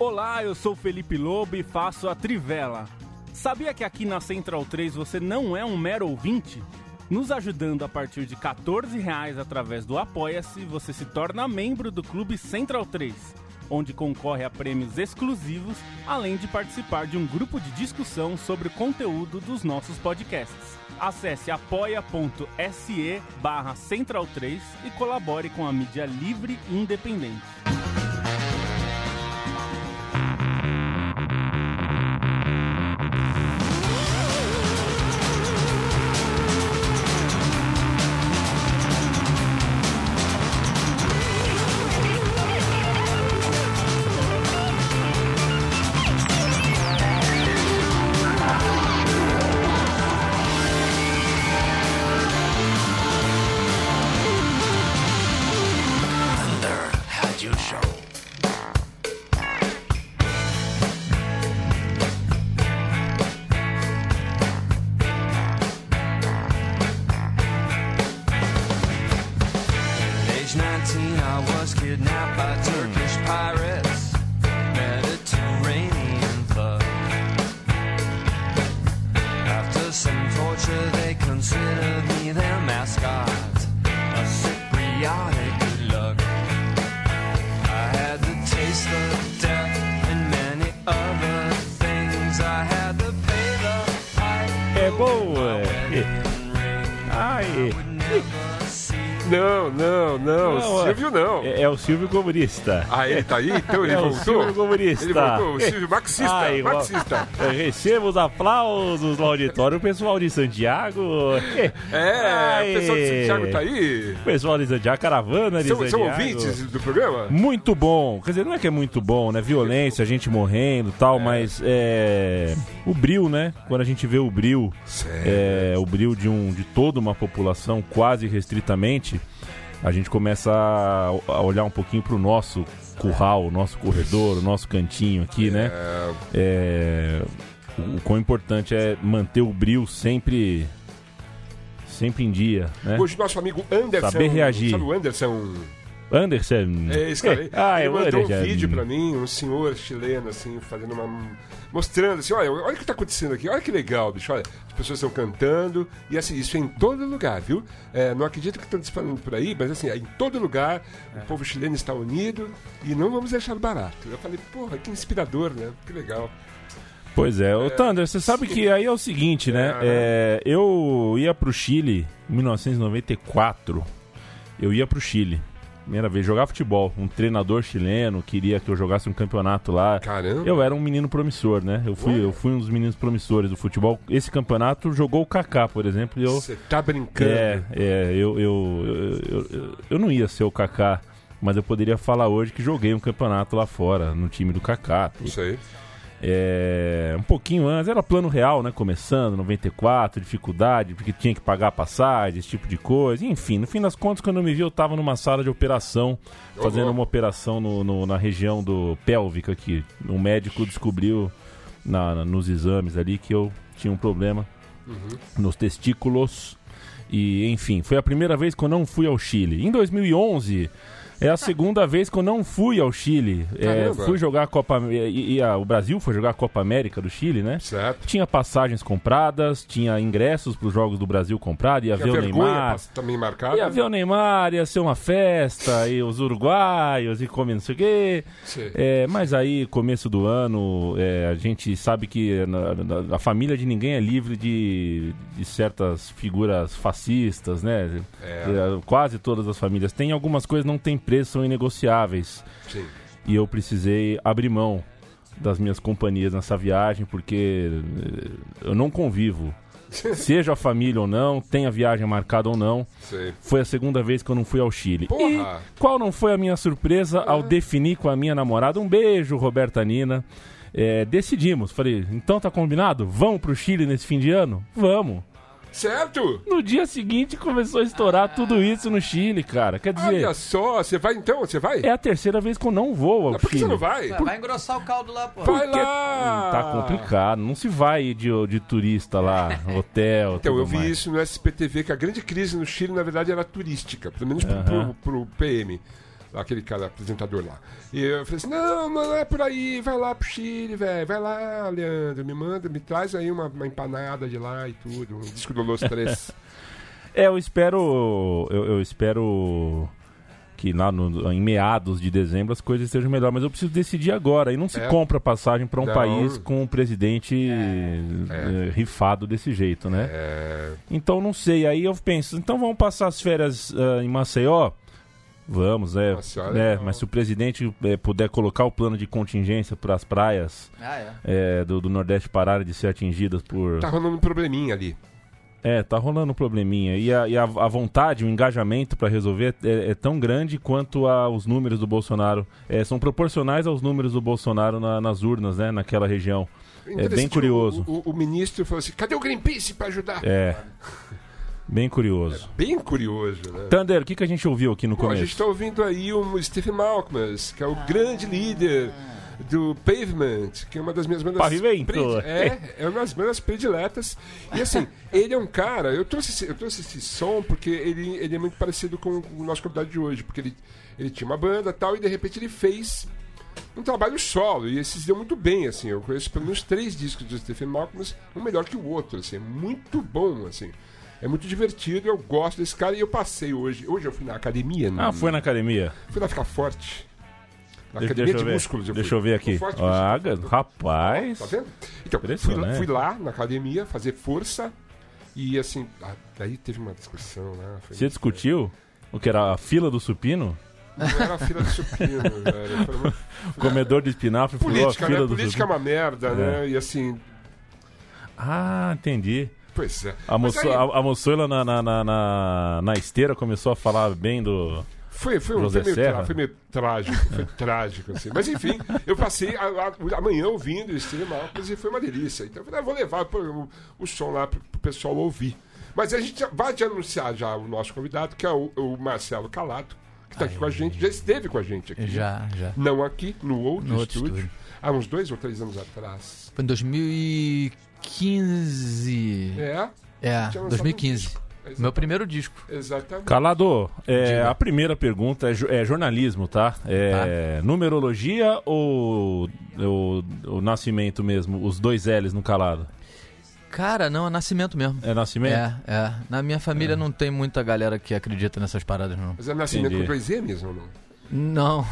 Olá, eu sou Felipe Lobo e faço a Trivela. Sabia que aqui na Central 3 você não é um mero ouvinte? Nos ajudando a partir de 14 reais através do Apoia-se, você se torna membro do Clube Central 3, onde concorre a prêmios exclusivos, além de participar de um grupo de discussão sobre o conteúdo dos nossos podcasts. Acesse apoia.se barra Central 3 e colabore com a mídia livre e independente. Comunista. Ah, ele tá aí? Então ele é o voltou? Silvio comunista. Ele voltou, o Silvio marxista, Ai, marxista. ó, Receba os aplausos no auditório, o pessoal de Santiago. É, o pessoal de Santiago tá aí? O pessoal de Santiago, caravana de São, Santiago. são ouvintes do programa? Muito bom. Quer dizer, não é que é muito bom, né? Violência, gente morrendo e tal, mas é. O bril, né? Quando a gente vê o bril, é, o bril de, um, de toda uma população quase restritamente, a gente começa a, olhar um pouquinho pro nosso curral, o nosso corredor, o nosso cantinho aqui, né? É, o, o quão importante é manter o bril sempre. Sempre em dia, né? Hoje nosso amigo Anderson... Saber reagir. Sabe o Anderson? Anderson. É, esse cara aí. Ah, ele eu mandou um vídeo pra mim, um senhor chileno, assim, fazendo uma... Mostrando assim, olha, olha o que tá acontecendo aqui, olha que legal, bicho, olha, as pessoas estão cantando, e assim, isso é em todo lugar, viu? É, não acredito que estão falando por aí, mas assim, é em todo lugar, o povo chileno está unido, e não vamos deixar barato. Eu falei, porra, que inspirador, né? Que legal. Pois é, ô Thunder, você sabe que aí é o seguinte, né? É, eu ia pro Chile em 1994. Eu ia pro Chile. Primeira vez, jogar futebol. Um treinador chileno queria que eu jogasse um campeonato lá. Caramba. Eu era um menino promissor, né? Eu fui, eu fui um dos meninos promissores do futebol. Esse campeonato jogou o Kaká, por exemplo, eu. Você tá brincando. É, é, eu, eu, eu, eu, eu- eu não ia ser o Kaká, mas eu poderia falar hoje que joguei um campeonato lá fora, no time do Kaká. Isso aí. É, um pouquinho antes, era plano real, né? Começando, 94, dificuldade, porque tinha que pagar passagem, esse tipo de coisa. Enfim, no fim das contas, quando eu me vi, eu tava numa sala de operação, fazendo uma operação no, no- na região do pélvica aqui. Um médico descobriu na- na- nos exames ali que eu tinha um problema nos testículos. E, enfim, foi a primeira vez que eu não fui ao Chile. Em 2011, é a segunda vez que eu não fui ao Chile. É, fui jogar a Copa... E, e a- o Brasil foi jogar a Copa América do Chile, né? Certo. Tinha passagens compradas, tinha ingressos para os Jogos do Brasil comprados, ia Tinha ver o Neymar. também marcada. Ia ver o Neymar, ia ser uma festa, e os uruguaios, e comer não sei o quê. É, mas aí, começo do ano, é, a gente sabe que na- na- a família de ninguém é livre de, de certas figuras fascistas, né? É. É, Quase todas as famílias têm. Algumas coisas não têm preço, são inegociáveis. Sim. E eu precisei abrir mão das minhas companhias nessa viagem, porque eh, eu não convivo. Seja a família ou não, tenha viagem marcada ou não. Sei. Foi a segunda vez que eu não fui ao Chile. Porra! E qual não foi a minha surpresa ao definir com a minha namorada? Um beijo, Roberta Nina. É, decidimos, falei, então tá combinado? Vamos pro Chile nesse fim de ano? Vamos. Certo? No dia seguinte começou a estourar tudo isso no Chile, cara. Quer dizer, Olha só, você vai então? Você vai? é a terceira vez que eu não vou ao Mas por que Chile. você não vai? Vai, vai engrossar o caldo lá, pô. Vai Porque lá! Tá complicado, não se vai de, de turista lá, hotel. Então, tudo eu vi mais. isso no SPTV, que a grande crise no Chile, na verdade, era turística, pelo menos pro, Aham. pro- pro PM. Aquele cara apresentador lá. E eu falei assim: não, não é por aí, vai lá pro Chile, velho, vai lá, Leandro, me manda, me traz aí uma, uma empanada de lá e tudo, um disco do Los Três. É, eu espero. Eu, eu espero que lá no- em meados de dezembro as coisas estejam melhor, mas eu preciso decidir agora. E não se É. compra passagem para um Não. país com um presidente eh, rifado desse jeito, né? É, Então não sei. Aí eu penso, então vamos passar as férias ah, em Maceió? Vamos, é. É é mas se o presidente eh, puder colocar o plano de contingência para as praias Ah, é. eh, do, do Nordeste pararem de ser atingidas por. tá rolando um probleminha ali. É, tá rolando um probleminha. E a, e a, a vontade, o engajamento para resolver é, é tão grande quanto a, os números do Bolsonaro. É, são proporcionais aos números do Bolsonaro na- nas urnas, né? Naquela região. É bem curioso. O, o- o ministro falou assim: cadê o Greenpeace pra ajudar? É. Bem curioso. Bem curioso, né? Thunder, o que, que a gente ouviu aqui no Pô, a gente começo? está ouvindo aí o Stephen Malkmus, que é o grande líder do Pavement, que é uma das minhas bandas Pavimento. É, é uma das bandas prediletas. E assim, ele é um cara, eu trouxe esse, eu trouxe esse som porque ele, ele é muito parecido com o nosso convidado de hoje, porque ele, ele tinha uma banda tal, e de repente ele fez um trabalho solo, e esses deu muito bem, assim, eu conheço pelo menos três discos do Stephen Malkmus, um melhor que o outro, assim, é muito bom, assim. É muito divertido, eu gosto desse cara e eu passei hoje. Hoje eu fui na academia. Ah, foi na academia. Fui lá ficar forte. Na Deixa, academia deixa de ver. músculos. Eu Deixa fui. eu ver aqui. Ah, rapaz. Tá vendo? Então, fui lá, fui lá na academia fazer força e assim. ah, Daí teve uma discussão lá. foi Você discutiu o que era a fila do supino? Não era a fila do supino, velho. Uma- comedor de espinafre falou a Política, fila né? do Política é supino. uma merda, né? E assim. Ah, entendi. Pois é. A, moço, aí- a, a moçoila na, na, na, na, na esteira começou a falar bem do. Foi, foi, um, José foi, meio, Serra? tra- foi meio trágico, foi trágico, assim. Mas enfim, eu passei a, a- amanhã ouvindo o Steve Malcolm e foi uma delícia. Então eu falei, ah, vou levar o, o som lá pro, pro pessoal ouvir. Mas a gente vai de anunciar já o nosso convidado, que é o, o Marcelo Calato, que está aqui com a gente, já esteve com a gente aqui. Já, já. Não aqui, no outro, No outro estúdio, estúdio. há uns dois ou três anos atrás. Foi em 2015. É, É, Tinha lançado 2015. um Meu primeiro disco. exatamente. Calado, é, a primeira pergunta é, é jornalismo, tá? É numerologia ou o, o nascimento mesmo? Os dois L's no calado? Cara, não, é nascimento mesmo. É nascimento? É, é. Na minha família não tem muita galera que acredita nessas paradas, não. Mas é nascimento Entendi. com dois M's ou não? Não.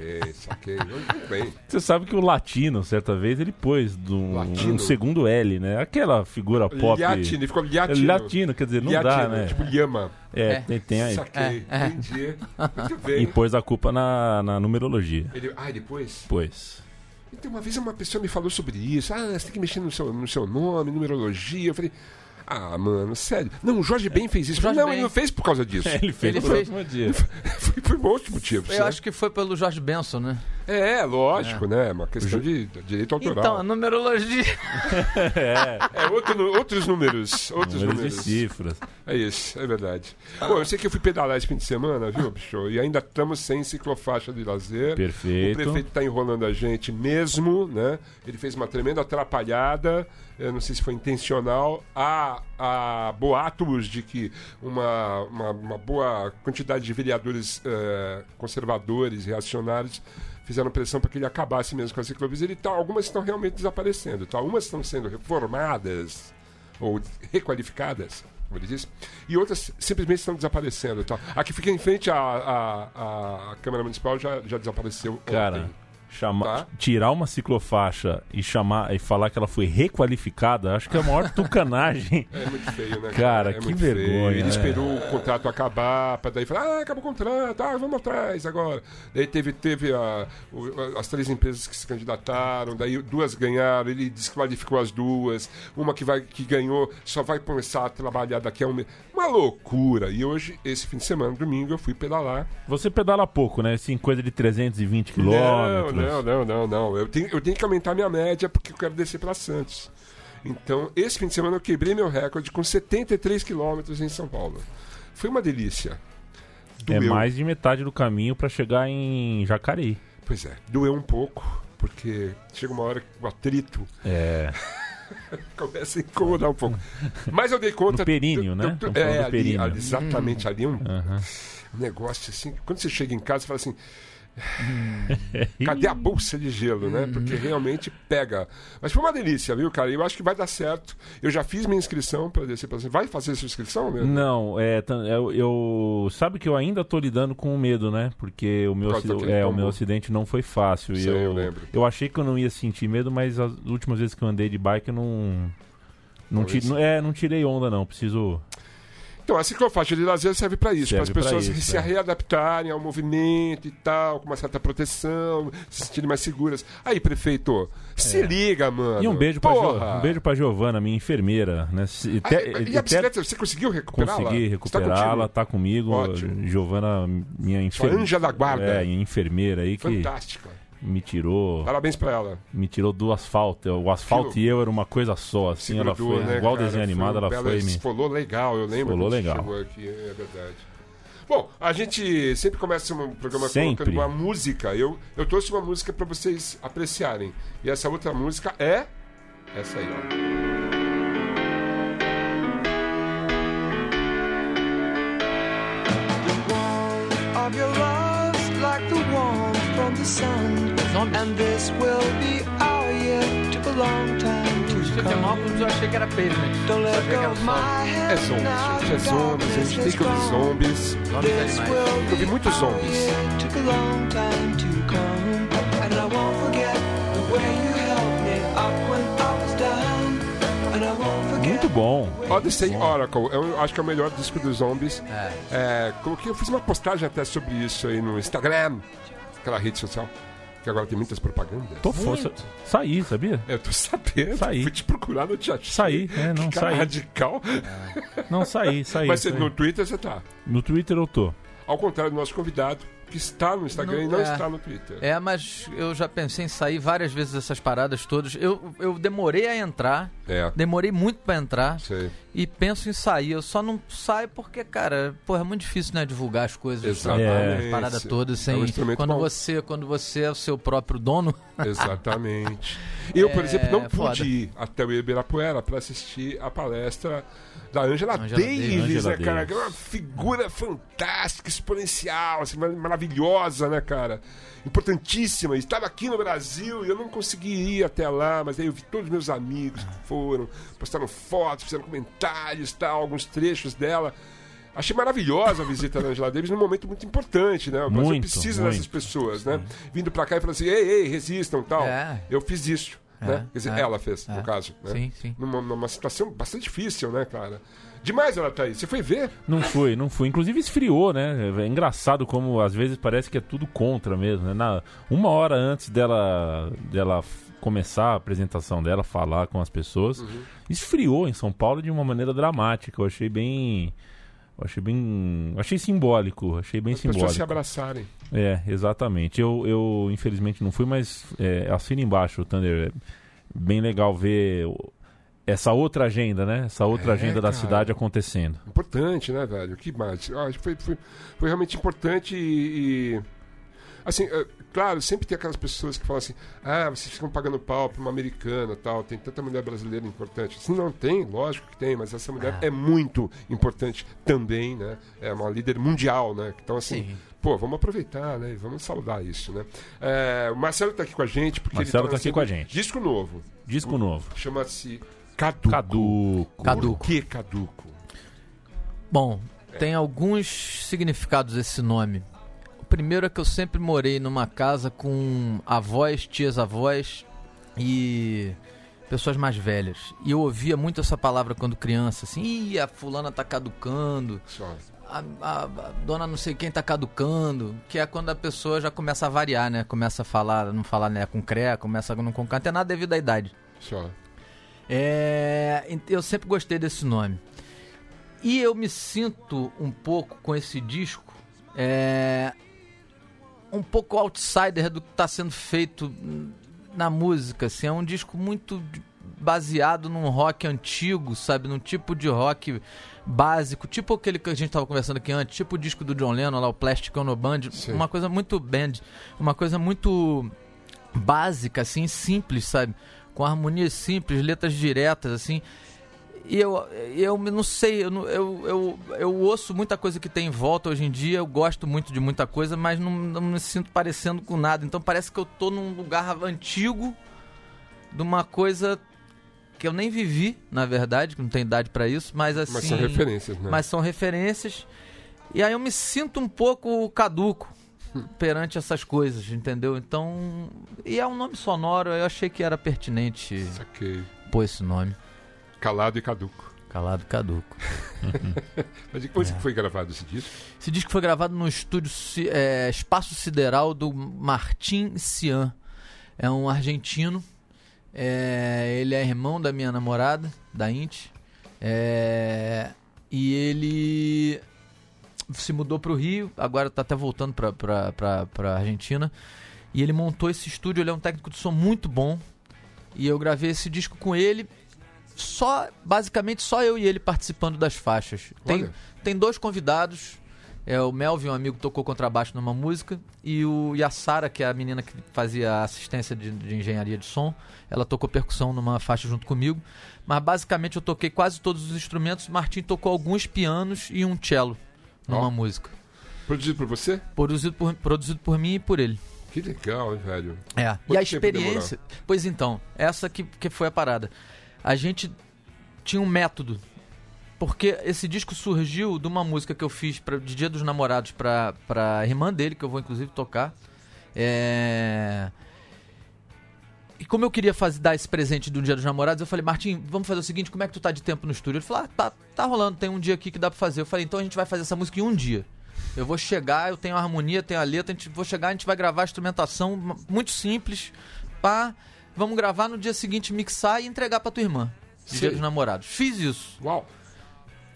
É, saquei. Muito bem. Você sabe que o latino, certa vez, ele pôs do, um, Latino? segundo L, né? Aquela figura pop. Liatino, ele ficou É liatino. Latino, quer dizer, não dá, Liatino, né? Tipo Lhama. É, É. tem, tem aí. Saquei, É, é. entendi. Muito E bem. pôs a culpa na, na numerologia. Ele, ah, depois? Pois. Então, uma vez uma pessoa me falou sobre isso. Ah, você tem que mexer no seu, no seu nome, numerologia. Eu falei, ah, mano, sério. Não, o Jorge Ben fez isso. Jorge não, Ben. ele não fez por causa disso. Ele fez Ele por fez- foi por um outro motivo. Eu acho que foi pelo Jorge Benson, né? É, lógico, né? Uma questão de direito autoral. Então, a numerologia. É, outro nu- outros números. Outros Números de números. cifras. É isso, é verdade. Bom, eu sei que eu fui pedalar esse fim de semana, viu, bicho? E ainda estamos sem ciclofaixa de lazer. O Perfeito. prefeito está enrolando a gente mesmo, né? Ele fez uma tremenda atrapalhada, eu não sei se foi intencional. Há, há boatos de que uma, uma, uma boa quantidade de vereadores eh, conservadores, reacionários, fizeram pressão para que ele acabasse mesmo com as ciclovias. Ele tá, algumas estão realmente desaparecendo, tá? Umas estão sendo reformadas ou requalificadas, como ele disse, e outras simplesmente estão desaparecendo. Tá? A que fica em frente à, à, à Câmara Municipal já, já desapareceu. Cara, ontem. Chama, Tá. tirar uma ciclofaixa e chamar e falar que ela foi requalificada, acho que é a maior tucanagem. É muito feio, né? Cara, É que vergonha, feio. Ele né? esperou o contrato acabar para daí falar, ah, acabou o contrato, ah, vamos atrás agora. Daí teve, teve a, o- as três empresas que se candidataram, daí duas ganharam, ele desqualificou as duas, uma que, vai, que ganhou só vai começar a trabalhar daqui a um mês. Uma loucura. E hoje, esse fim de semana, domingo, eu fui pedalar. Você pedala pouco, né? Assim, coisa de 320 Não, quilômetros. não, não, não, não. Eu tenho, eu tenho que aumentar minha média porque eu quero descer para Santos. Então, esse fim de semana eu quebrei meu recorde com 73 quilômetros em São Paulo. Foi uma delícia. É mais de metade do caminho pra chegar em Jacareí. Pois é, doeu um pouco, porque chega uma hora que o atrito É. começa a incomodar um pouco. Mas eu dei conta. No períneo, né? do- do- Estamos falando é, do ali, ali, exatamente ali. Um, Aham. negócio assim. Quando você chega em casa, você fala assim. Cadê a bolsa de gelo, né? Porque realmente pega. Mas foi uma delícia, viu, cara? Eu acho que vai dar certo. Eu já fiz minha inscrição para descer você. Vai fazer sua inscrição, né? Não, é, tan- eu, eu- sabe que eu ainda tô lidando com o medo, né? Porque o meu, é, o meu acidente não foi fácil. e Sei, eu, eu lembro. eu achei que eu não ia sentir medo, mas as últimas vezes que eu andei de bike eu não não, ti- é, não tirei onda não, preciso Então, a ciclofaixa de lazer serve para isso, para as pessoas isso, se é. readaptarem ao movimento e tal, com uma certa proteção, se sentirem mais seguras. Aí, prefeito, se liga, mano. É. E um beijo pra, Jo- um beijo pra Giovana, minha enfermeira, né? Ah, te- e- e a bicicleta, você conseguiu recuperá-la? consegui Está recuperá-la, contigo? tá comigo. Ótimo. Giovana, minha enfermeira. anja da guarda. É, enfermeira aí que Fantástica. Me tirou, Parabéns pra ela. me tirou do asfalto. O asfalto e eu era uma coisa só, assim, ela foi né, igual cara? desenho animado, ela foi me Esfolou legal, eu lembro. Esfolou quando legal. Chegou aqui, é verdade. Bom, a gente sempre começa um programa Sempre. colocando uma música. Eu, eu trouxe uma música pra vocês apreciarem. E essa outra música é essa aí, ó. Of your love's the sun. Zombies. And this will be our year. Took a long time to come. Florianópolis eu achei que era pavement. Don't let que go of my hand É zombies, gente. É zombies. A gente tem que ouvir zombies. Vi be muitos our zombies. year. Took a long time to come. And I won't forget the way you helped me up when I was down. And I won't forget. Muito bom. Odyssey Oracle, eu acho que é o melhor disco dos zombies. É. É, coloquei, eu fiz uma postagem até sobre isso aí no Instagram, aquela rede social, que agora tem muitas propagandas. Tô força. Saí, sabia? Eu tô sabendo, Saí. fui te procurar no chat. Saí, é, não, Cara saí. radical. Não, saí, saí. Mas você- saí. no Twitter você tá. No Twitter eu tô. Ao contrário do nosso convidado, que está no Instagram Não- e não é. está no Twitter. É, mas eu já pensei em sair várias vezes dessas paradas todas. Eu, eu demorei a entrar, É, demorei muito pra entrar sei. e penso em sair. Eu só não saio porque, cara, porra, é muito difícil, né, divulgar as coisas, Exatamente. trabalhos, as paradas todas sem É um instrumento quando bom. você, quando você é o seu próprio dono. Exatamente. Eu, por É, exemplo, não pude foda. ir até o Ibirapuera para assistir a palestra da Angela, Angela Davis, Davis. né, cara? Davis. Que é uma figura fantástica, exponencial, assim, mar- maravilhosa, né, cara? Importantíssima. Estava aqui no Brasil e eu não consegui ir até lá, mas aí eu vi todos os meus amigos que foram, postaram fotos, fizeram comentários, tal, alguns trechos dela. Achei maravilhosa a visita da Angela Davis num momento muito importante, né? O Brasil Muito, precisa muito. dessas pessoas, né? Vindo pra cá e falando assim, ei, ei, resistam, tal. É. Eu fiz isso, É, né? Quer dizer, é, ela fez, é. no caso, né? Sim, sim. Numa, numa situação bastante difícil, né, cara? Demais ela tá aí. Você foi ver? Não fui, não fui. Inclusive esfriou, né? É engraçado como às vezes parece que é tudo contra mesmo. Né? Na, uma hora antes dela, dela começar a apresentação dela, falar com as pessoas, Uhum. esfriou em São Paulo de uma maneira dramática. Eu achei bem. Eu achei bem. Achei simbólico. Achei bem As pessoas se simbólico. abraçarem. É, exatamente. Eu, eu infelizmente não fui, mas é, assina embaixo, Thunder. É bem legal ver essa outra agenda, né? Essa outra É, agenda da cara. cidade acontecendo. Importante, né, velho? Que mais? Que foi, foi, foi realmente importante e. e- assim, é, claro, sempre tem aquelas pessoas que falam assim: ah, vocês ficam pagando pau pra uma americana tal, tem tanta mulher brasileira importante. Se não tem, lógico que tem, mas essa mulher Ah. é muito importante também, né? É uma líder mundial, né? Então, assim. Sim. Pô, vamos aproveitar, né? e Vamos saudar isso, né? É, o Marcelo tá aqui com a gente porque Marcelo ele tá aqui lançando com a gente. Disco novo. Disco novo. Chama-se Caduco. Caduco. Caduco. Por que Caduco? Bom, tem alguns significados esse nome. Primeiro é que eu sempre morei numa casa com avós, tias-avós e pessoas mais velhas. E eu ouvia muito essa palavra quando criança, assim, Ih, a fulana tá caducando, a, a- a dona não sei quem tá caducando, que é quando a pessoa já começa a variar, né? Começa a falar, não falar né, com cré, começa a não concatenar devido à idade. Só. É, eu sempre gostei desse nome. E eu me sinto um pouco com esse disco, é, um pouco outsider do que está sendo feito na música. Assim, é um disco muito baseado num rock antigo, sabe? Num tipo de rock básico, tipo aquele que a gente estava conversando aqui antes, tipo o disco do John Lennon lá, o Plastic Ono Band, Sim. uma coisa muito band, uma coisa muito básica, assim, simples, sabe? Com harmonias simples, letras diretas, assim. E eu, eu não sei, eu, eu, eu, eu ouço muita coisa que tem em volta hoje em dia, eu gosto muito de muita coisa, mas não, não me sinto parecendo com nada. Então parece que eu tô num lugar antigo de uma coisa que eu nem vivi, na verdade, que não tenho idade pra isso, mas assim. Mas são referências, né? mas são referências. E aí eu me sinto um pouco caduco perante essas coisas, entendeu? Então. E é um nome sonoro, eu achei que era pertinente Saquei. pôr esse nome. Calado e caduco. Calado Caduco. Mas e quando É. que foi gravado esse disco? Esse disco foi gravado no estúdio é, Espaço Sideral do Martin Cian. É um argentino. É, ele é irmão da minha namorada, da Inti. É, e ele se mudou pro Rio, agora tá até voltando pra, pra Argentina. E ele montou esse estúdio, ele é um técnico de som muito bom. E eu gravei esse disco com ele. Só, basicamente, só eu e ele participando das faixas. Tem, Olha. tem dois convidados. É o Melvin, um amigo tocou contrabaixo numa música, e o e a Sara, que é a menina que fazia assistência de, de engenharia de som, ela tocou percussão numa faixa junto comigo. Mas basicamente eu toquei quase todos os instrumentos. Martim tocou alguns pianos e um cello numa Ó. música. Produzido por você? Produzido por, produzido por mim e por ele. Que legal, hein, velho? É. E a experiência. Pois então, essa que, que foi a parada. A gente tinha um método. Porque esse disco surgiu de uma música que eu fiz pra, de Dia dos Namorados pra, pra irmã dele, que eu vou inclusive tocar. É. E como eu queria fazer, dar esse presente do Dia dos Namorados, eu falei, Martim, vamos fazer o seguinte, como é que tu tá de tempo no estúdio? Ele falou, ah, tá, tá rolando, tem um dia aqui que dá pra fazer. Eu falei, então a gente vai fazer essa música em um dia. Eu vou chegar, eu tenho a harmonia, tenho a letra, a gente vou chegar, a gente vai gravar a instrumentação muito simples, pá, vamos gravar no dia seguinte, mixar e entregar pra tua irmã. De. Dia dos Namorados. Fiz isso. Uau!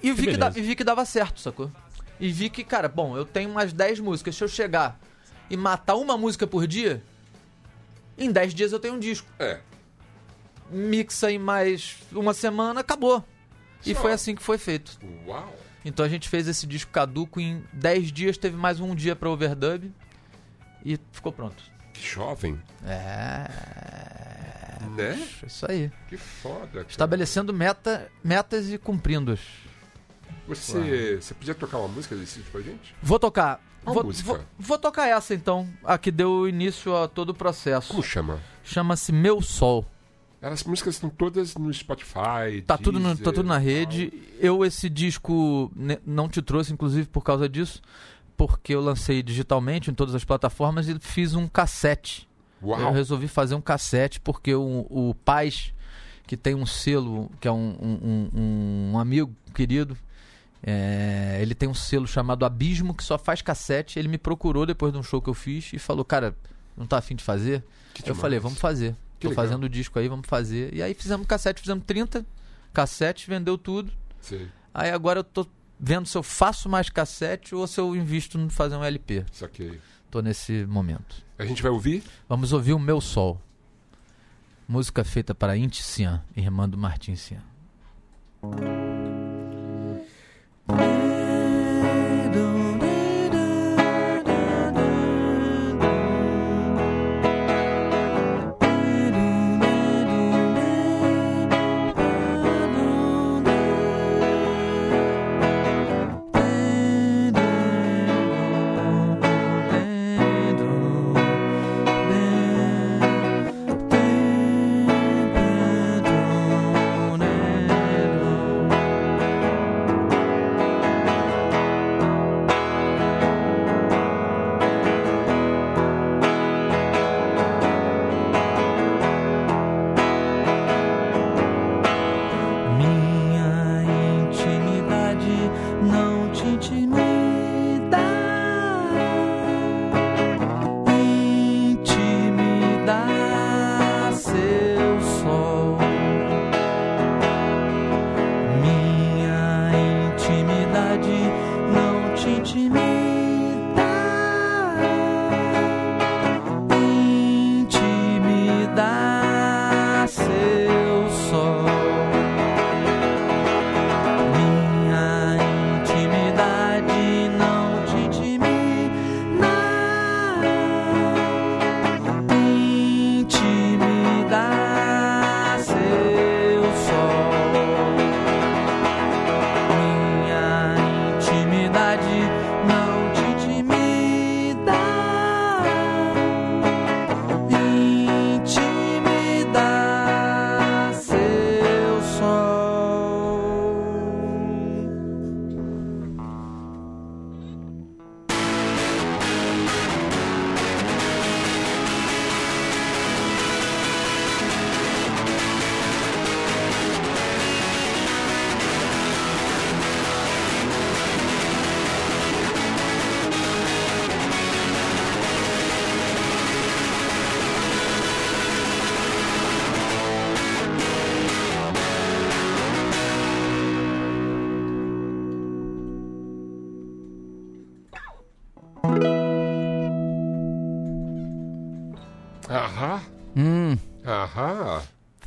E vi que, beleza. da- e vi que dava certo, sacou? E vi que, cara, bom, eu tenho umas 10 músicas. Se eu chegar e matar uma música por dia, em 10 dias eu tenho um disco. É. Mixa em mais uma semana, acabou. E Só. foi assim que foi feito. Uau! Então a gente fez esse disco caduco em 10 dias, teve mais um dia pra overdub e ficou pronto. Que jovem, É. né? Isso aí. Que foda. cara. Estabelecendo meta, metas e cumprindo-as. Você, você podia tocar uma música desse tipo pra gente? Vou tocar. Vou, música? vou- vou tocar essa então, a que deu início a todo o processo. Como chama? Chama-se Meu Sol. As músicas estão todas no Spotify. Tá tudo, no- Deezer, tá tudo na rede. Eu esse disco não te trouxe, inclusive, por causa disso, porque eu lancei digitalmente em todas as plataformas e fiz um cassete. Eu Uau! resolvi fazer um cassete porque o, o Paz, que tem um selo, que é um, um- um- amigo querido, é, ele tem um selo chamado Abismo, que só faz cassete. Ele me procurou depois de um show que eu fiz e falou: Cara, não tá afim de fazer? Que eu demais. falei: Vamos fazer. Que Tô legal. fazendo o disco aí, vamos fazer. E aí fizemos cassete, fizemos 30 cassetes, vendeu tudo. Sei, Aí agora eu tô vendo se eu faço mais cassete ou se eu invisto em fazer um LP. saquei. Tô nesse momento. A gente vai ouvir? Vamos ouvir o Meu Sol. Música feita para Inti Cian, irmã do Martin Cian.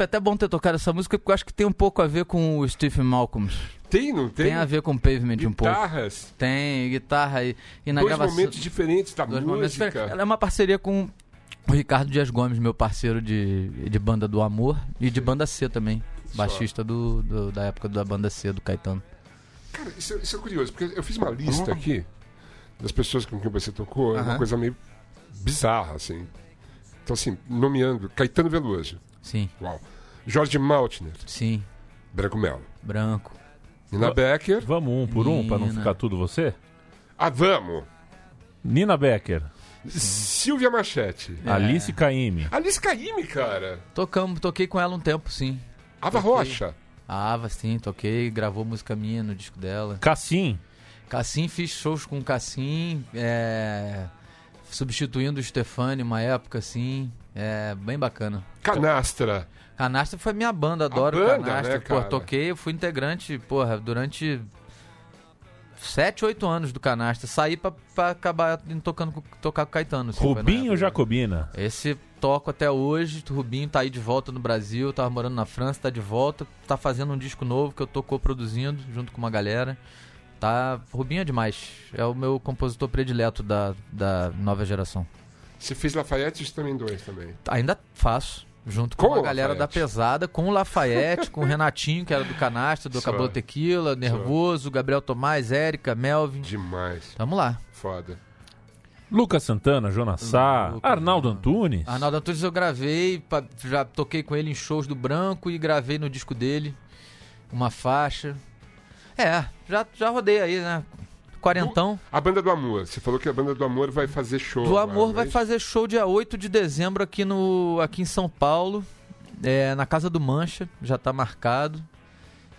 Foi até bom ter tocado essa música, porque eu acho que tem um pouco a ver com o Stephen Malcolm. Tem, não tem? Tem, a ver com o Pavement um pouco. Guitarras. Tem, guitarra e, e na Dois gravação. momentos diferentes da dois música. diferentes. Ela é uma parceria com o Ricardo Dias Gomes, meu parceiro de, de banda do Amor e de banda C também. Baixista do, do- da época da banda C, do Caetano. Cara, isso, isso é curioso, porque eu fiz uma lista aqui das pessoas com quem você tocou, é uma coisa meio bizarra, assim. Então, assim, nomeando Caetano Veloso, Sim, uau. Jorge Maltner, sim. Branco Melo. Branco. Nina Va- Becker. Vamos um por um, pra não Nina. ficar tudo você? Ah, vamos! Nina Becker, Silvia Machete. É. Alice Caymmi, Alice Caymmi, cara. Tocamos, toquei com ela um tempo, sim. Ava Toquei. Rocha. A Ava, sim, toquei, gravou música minha no disco dela. Cassim, Cassim, fiz shows com Cassim, é, substituindo o Stefani uma época, assim, é bem bacana. Canastra. Canastra foi minha banda, adoro banda, Canastra. né, Pô, cara? toquei, eu fui integrante, porra, durante 7, 8 anos do Canastra. Saí pra, pra acabar tocando, com- tocar com o Caetano. assim, Rubinho época. Jacobina. Esse toco até hoje, o Rubinho tá aí de volta no Brasil, tava morando na França, tá de volta, tá fazendo um disco novo que eu tô co-produzindo junto com uma galera. Tá, Rubinho é demais, é o meu compositor predileto da, da nova geração. Você fez Lafayette e também dois também. Ainda faço, junto com, Com a galera da Lafayette. pesada, com o Lafayette, com o Renatinho, que era do Canastra, do Só. Acabou Tequila, Nervoso, Gabriel Tomás, Érica, Melvin. Demais. Tamo lá. Foda. Lucas Santana, Jonas Sá, Lucas, Arnaldo. Antunes. Arnaldo Antunes eu gravei, já toquei com ele em shows do Branco e gravei no disco dele uma faixa. É, já, já rodei aí, né? Quarentão. A Banda do Amor. Você falou que a Banda do Amor vai fazer show. Do Amor vai é fazer show dia 8 de dezembro aqui, no, aqui em São Paulo, é, na Casa do Mancha, já tá marcado.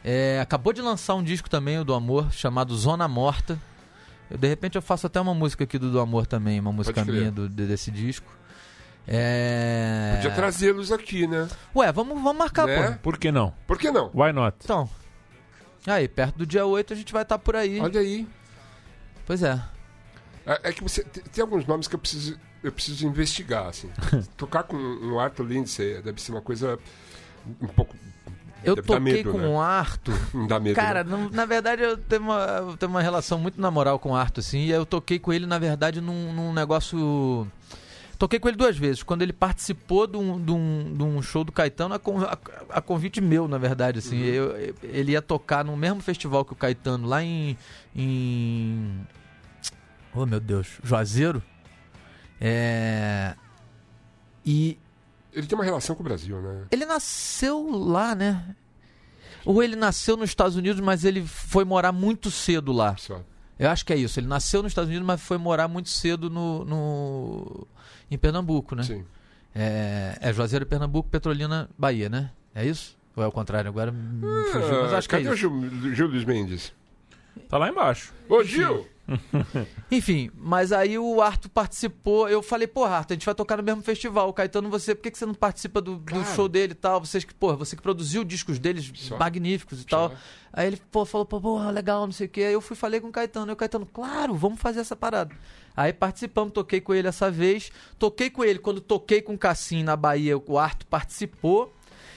É, acabou de lançar um disco também, o do Amor, chamado Zona Morta. Eu, de repente eu faço até uma música aqui do Do Amor também, uma música minha do- de- desse disco. É... Podia trazê-los aqui, né? Ué, vamos, vamos marcar, Né? pô. Por que não? Por que não? Why not? Então. Aí, perto do dia 8 a gente vai estar por aí. Olha aí. Pois é. É, é que você tem, tem alguns nomes que eu preciso, eu preciso investigar, assim. Tocar com um Arthur Lindsay deve ser uma coisa um pouco. Eu toquei medo, com né? o Arthur. Não dá medo. Cara, né? não- na verdade eu tenho, uma, eu tenho uma relação muito na moral com o Arthur, assim. E eu toquei com ele, na verdade, num, num negócio. Toquei com ele duas vezes. Quando ele participou de um, de um, de um show do Caetano, a, a- a convite meu, na verdade, assim. Uhum. Eu- ele ia tocar no mesmo festival que o Caetano, lá em. em... Oh, meu Deus. Juazeiro. É. E Ele tem uma relação com o Brasil, né? ele nasceu lá, né? Ou ele nasceu nos Estados Unidos, mas ele foi morar muito cedo lá. Só. Eu acho que é isso. Ele nasceu nos Estados Unidos, mas foi morar muito cedo no, no- em Pernambuco, né? Sim. É, é Juazeiro, Pernambuco, Petrolina, Bahia, né? É isso? Ou é o contrário? Agora me fugiu, mas Ah, acho que é cadê o isso. Gil, Gil Luiz Mendes? Tá lá embaixo. Ô, Gil! Enfim, mas aí o Arthur participou. Eu falei, pô, Arthur, a gente vai tocar no mesmo festival. O Caetano, você, por que, que você não participa do, do Claro. show dele e tal? Vocês que, pô, você que produziu discos deles Só. magníficos e tal. Aí ele, pô, falou, pô, pô, legal, não sei o quê. Aí eu fui falei com o Caetano. E o Caetano, claro, vamos fazer essa parada. Aí participamos, toquei com ele essa vez. Toquei com ele quando toquei com o Cassim na Bahia, o Arthur participou.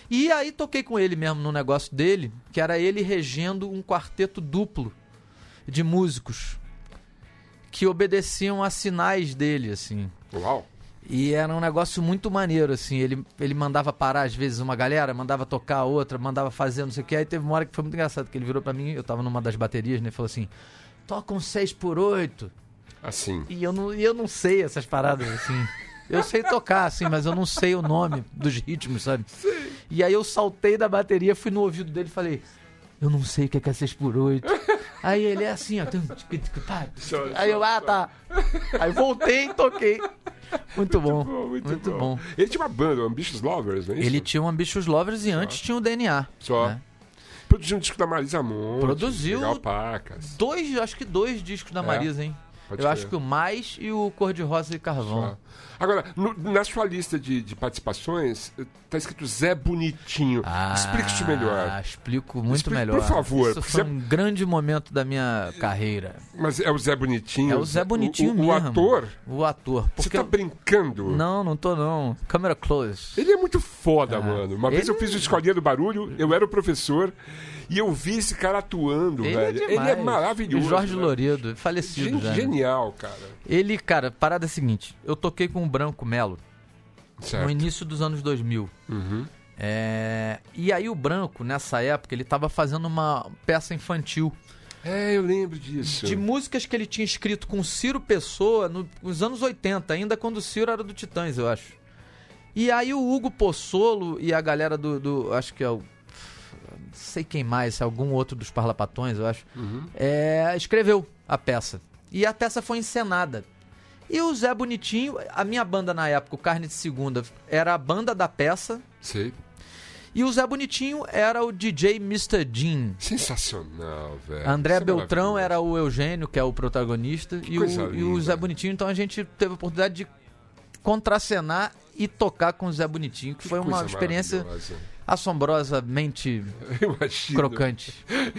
E aí toquei com ele mesmo no negócio dele, que era ele regendo um quarteto duplo de músicos que obedeciam a sinais dele, assim. Uau! E era um negócio muito maneiro, assim. Ele, ele mandava parar, às vezes, uma galera, mandava tocar a outra, mandava fazer não sei o que. Aí teve uma hora que foi muito engraçado, que ele virou pra mim, eu tava numa das baterias, né? E falou assim: toca um 6 por 8 Assim. E eu não, e eu não sei essas paradas, assim. Eu sei tocar, assim, mas eu não sei o nome dos ritmos, sabe? E aí eu saltei da bateria, fui no ouvido dele e falei, eu não sei o que é 6 por 8 Aí ele é assim, ó. Só- Aí eu, ah, tá. Aí voltei e toquei. Muito bom. Pô, muito, Muito bom. bom. Ele tinha uma banda, o Ambitious Lovers, não é isso? Ele tinha o Ambitious Lovers e antes tinha o DNA. Só. né? Produziu um disco da Marisa Monte. Produziu- Legal Pacas. Dois, acho que dois discos da É? Marisa, hein? Pode eu acho que o Mais e o Cor de Rosa e Carvão. Só. Agora, no- na sua lista de, de participações, eh, tá escrito Zé Bonitinho. Explique isso melhor. Ah, explico muito Explique, melhor. por favor, Isso foi você- um grande momento da minha carreira. Mas é o Zé Bonitinho? É o Zé Bonitinho o, o, mesmo. O ator? O ator. Você Porque tá eu- brincando? Não, não tô não. Câmera close. Ele é muito foda, Ah, mano. Uma vez ele- eu fiz o Escolinha do Barulho, eu era o professor, e eu vi esse cara atuando, Ele velho. é, ele é maravilhoso. E Jorge né? Loredo, falecido Gente, já. né? genial, cara. Ele, cara, parada é a seguinte. Eu toquei com o Branco Melo no início dos anos 2000. Uhum. É, E aí o Branco, nessa época, ele tava fazendo uma peça infantil É, eu lembro disso. de músicas que ele tinha escrito com Ciro Pessoa no- nos anos 80, ainda quando o Ciro era do Titãs, eu acho. E aí o Hugo Pozzolo e a galera do, do- acho que é o não sei quem mais, é algum outro dos parlapatões, eu acho, Uhum. é, escreveu a peça. E a peça foi encenada. E o Zé Bonitinho, a minha banda na época, o Carne de Segunda, era a banda da peça. Sei. E o Zé Bonitinho era o DJ Mr. Jean. Sensacional, velho. André Isso é Beltrão maravilhoso. era o Eugênio, que é o protagonista. E o, e o. Zé Bonitinho, então a gente teve a oportunidade de contracenar e tocar com o Zé Bonitinho, que, Que foi uma experiência. Assombrosamente imagino. crocante.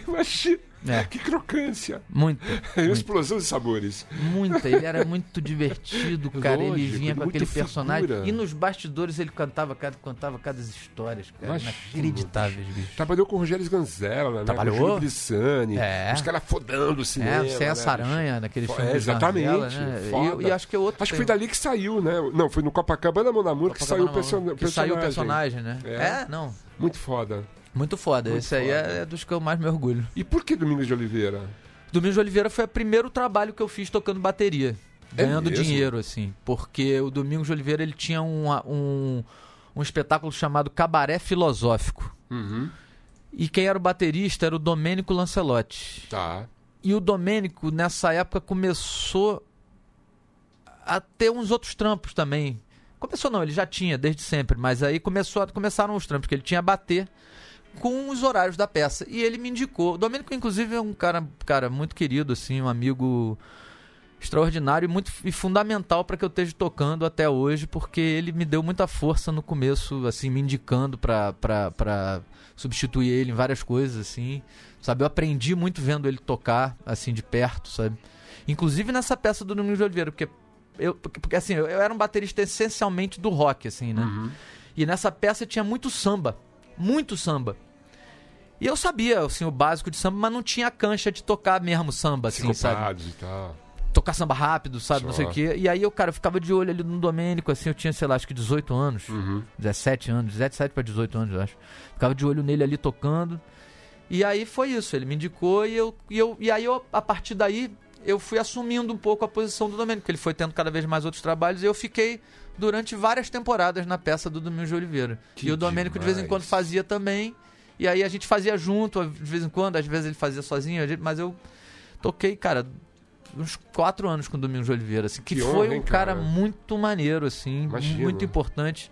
Imagina. É. Que crocância. É uma explosão de sabores. Muita, ele era muito divertido, cara. ele Lógico, vinha com aquele personagem. figura. E nos bastidores ele cantava cada, contava cada histórias, cara. Imagino, Inacreditáveis, bicho. Trabalhou com o Rogério Sganzella, né? Trabalhou? Com o Júlio Brissani. É. Os caras fodando o cinema. É, sem né, essa aranha naquele Fo- filme. é, exatamente, Marvela, né? E, e acho que é outro. Acho que foi dali que saiu, né? Não, foi no Copacabana Monamur que saiu o perso- que personagem. saiu o personagem, né? É. É, não. Muito foda. Muito foda. Muito Esse aí foda. é, é dos que eu mais me orgulho. E por que Domingos de Oliveira? Domingos de Oliveira foi o primeiro trabalho que eu fiz tocando bateria. É Ganhando mesmo? dinheiro, assim. Porque o Domingos de Oliveira ele tinha um, um, um espetáculo chamado Cabaré Filosófico. Uhum. E quem era o baterista era o Domênico Lancelotti. Tá. E o Domênico, nessa época, começou a ter uns outros trampos também. Começou não, ele já tinha desde sempre, mas aí começou a- começaram os trampos, que ele tinha a bater com os horários da peça. E ele me indicou. O Domênico, inclusive, é um cara, cara muito querido, assim, um amigo extraordinário e muito e fundamental para que eu esteja tocando até hoje, porque ele me deu muita força no começo, assim, me indicando para para substituir ele em várias coisas, assim. Sabe, eu aprendi muito vendo ele tocar, assim, de perto, sabe? Inclusive nessa peça do Domingos de Oliveira, porque eu, porque, porque, assim, eu, eu era um baterista essencialmente do rock, assim, né? Uhum. E nessa peça tinha muito samba, muito samba. E eu sabia, assim, o básico de samba, mas não tinha a cancha de tocar mesmo samba, assim, sabe? E tal. Tocar samba rápido, sabe? Não sei Só. o quê. E aí eu, cara, eu ficava de olho ali no Domênico, assim, eu tinha, sei lá, acho que 18 anos. Uhum. 17 anos, 17 para 18 anos, eu acho. Ficava de olho nele ali tocando. E aí foi isso, ele me indicou e eu e, eu, e aí eu, a partir daí eu fui assumindo um pouco a posição do Domênico, porque ele foi tendo cada vez mais outros trabalhos e eu fiquei durante várias temporadas na peça do Domingos de Oliveira. Que e o Domênico de vez em demais. quando fazia também. E aí a gente fazia junto, de vez em quando, às vezes ele fazia sozinho, mas eu toquei, cara, uns quatro anos com o Domingos de Oliveira, assim, que, Que foi honra, um cara, cara? muito maneiro, assim, Imagino. muito importante.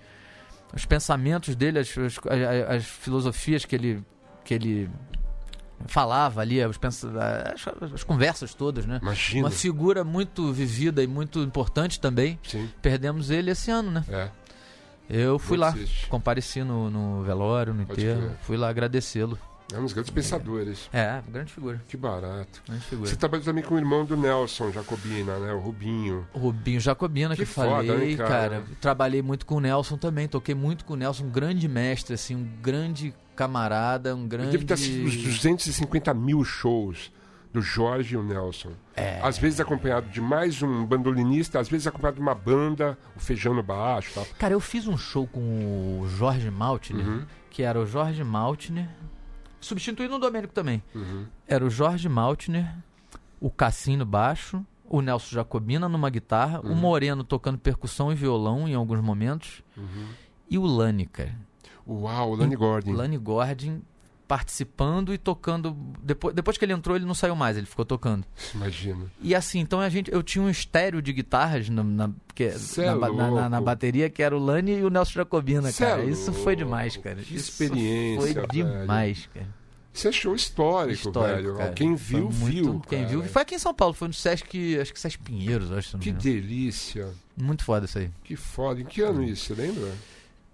Os pensamentos dele, as, as, as- as filosofias que ele, que ele falava ali, as, as conversas todas, né? Imagina. Uma figura muito vivida e muito importante também. Sim, Perdemos ele esse ano, né? é. Eu fui lá, compareci no, no velório, no Pode enterro, crer. fui lá agradecê-lo. É um dos grandes pensadores. É, grande figura, Que barato. grande figura. Você trabalhou também com o irmão do Nelson Jacobina, né? O Rubinho. O Rubinho Jacobina, que, Que foda, falei, né, cara? cara. Trabalhei muito com o Nelson também, toquei muito com o Nelson, um grande mestre, assim, um grande camarada, um Ele grande. deve ter os 250 mil shows do Jorge e o Nelson. É. Às vezes acompanhado de mais um bandolinista, às vezes acompanhado de uma banda, o feijão no baixo tal. Cara, eu fiz um show com o Jorge Maltner, Uhum. que era o Jorge Maltner, substituindo o Domênico também. Uhum. Era o Jorge Maltner, o Cassim no baixo, o Nelson Jacobina numa guitarra, o Uhum. Moreno tocando percussão e violão em alguns momentos, Uhum. e o Lani, cara. Uau, o Lani Gordon. Lani Gordon participando e tocando. Depois, depois que ele entrou, ele não saiu mais, ele ficou tocando. Imagina. E assim, então a gente, eu tinha um estéreo de guitarras na, na, que- Cê é na, na- na- bateria, que era o Lani e o Nelson Jacobina, Cê é cara. Isso foi demais, cara. Que Isso experiência, Foi demais, cara. Isso é show histórico, Histórico, velho. cara. Quem viu, muito- viu. Quem cara. viu. Foi aqui em São Paulo, foi no Sesc, acho que Sesc Pinheiros, acho. Que delícia. Muito foda isso aí. Que foda. Em que ano isso, você lembra?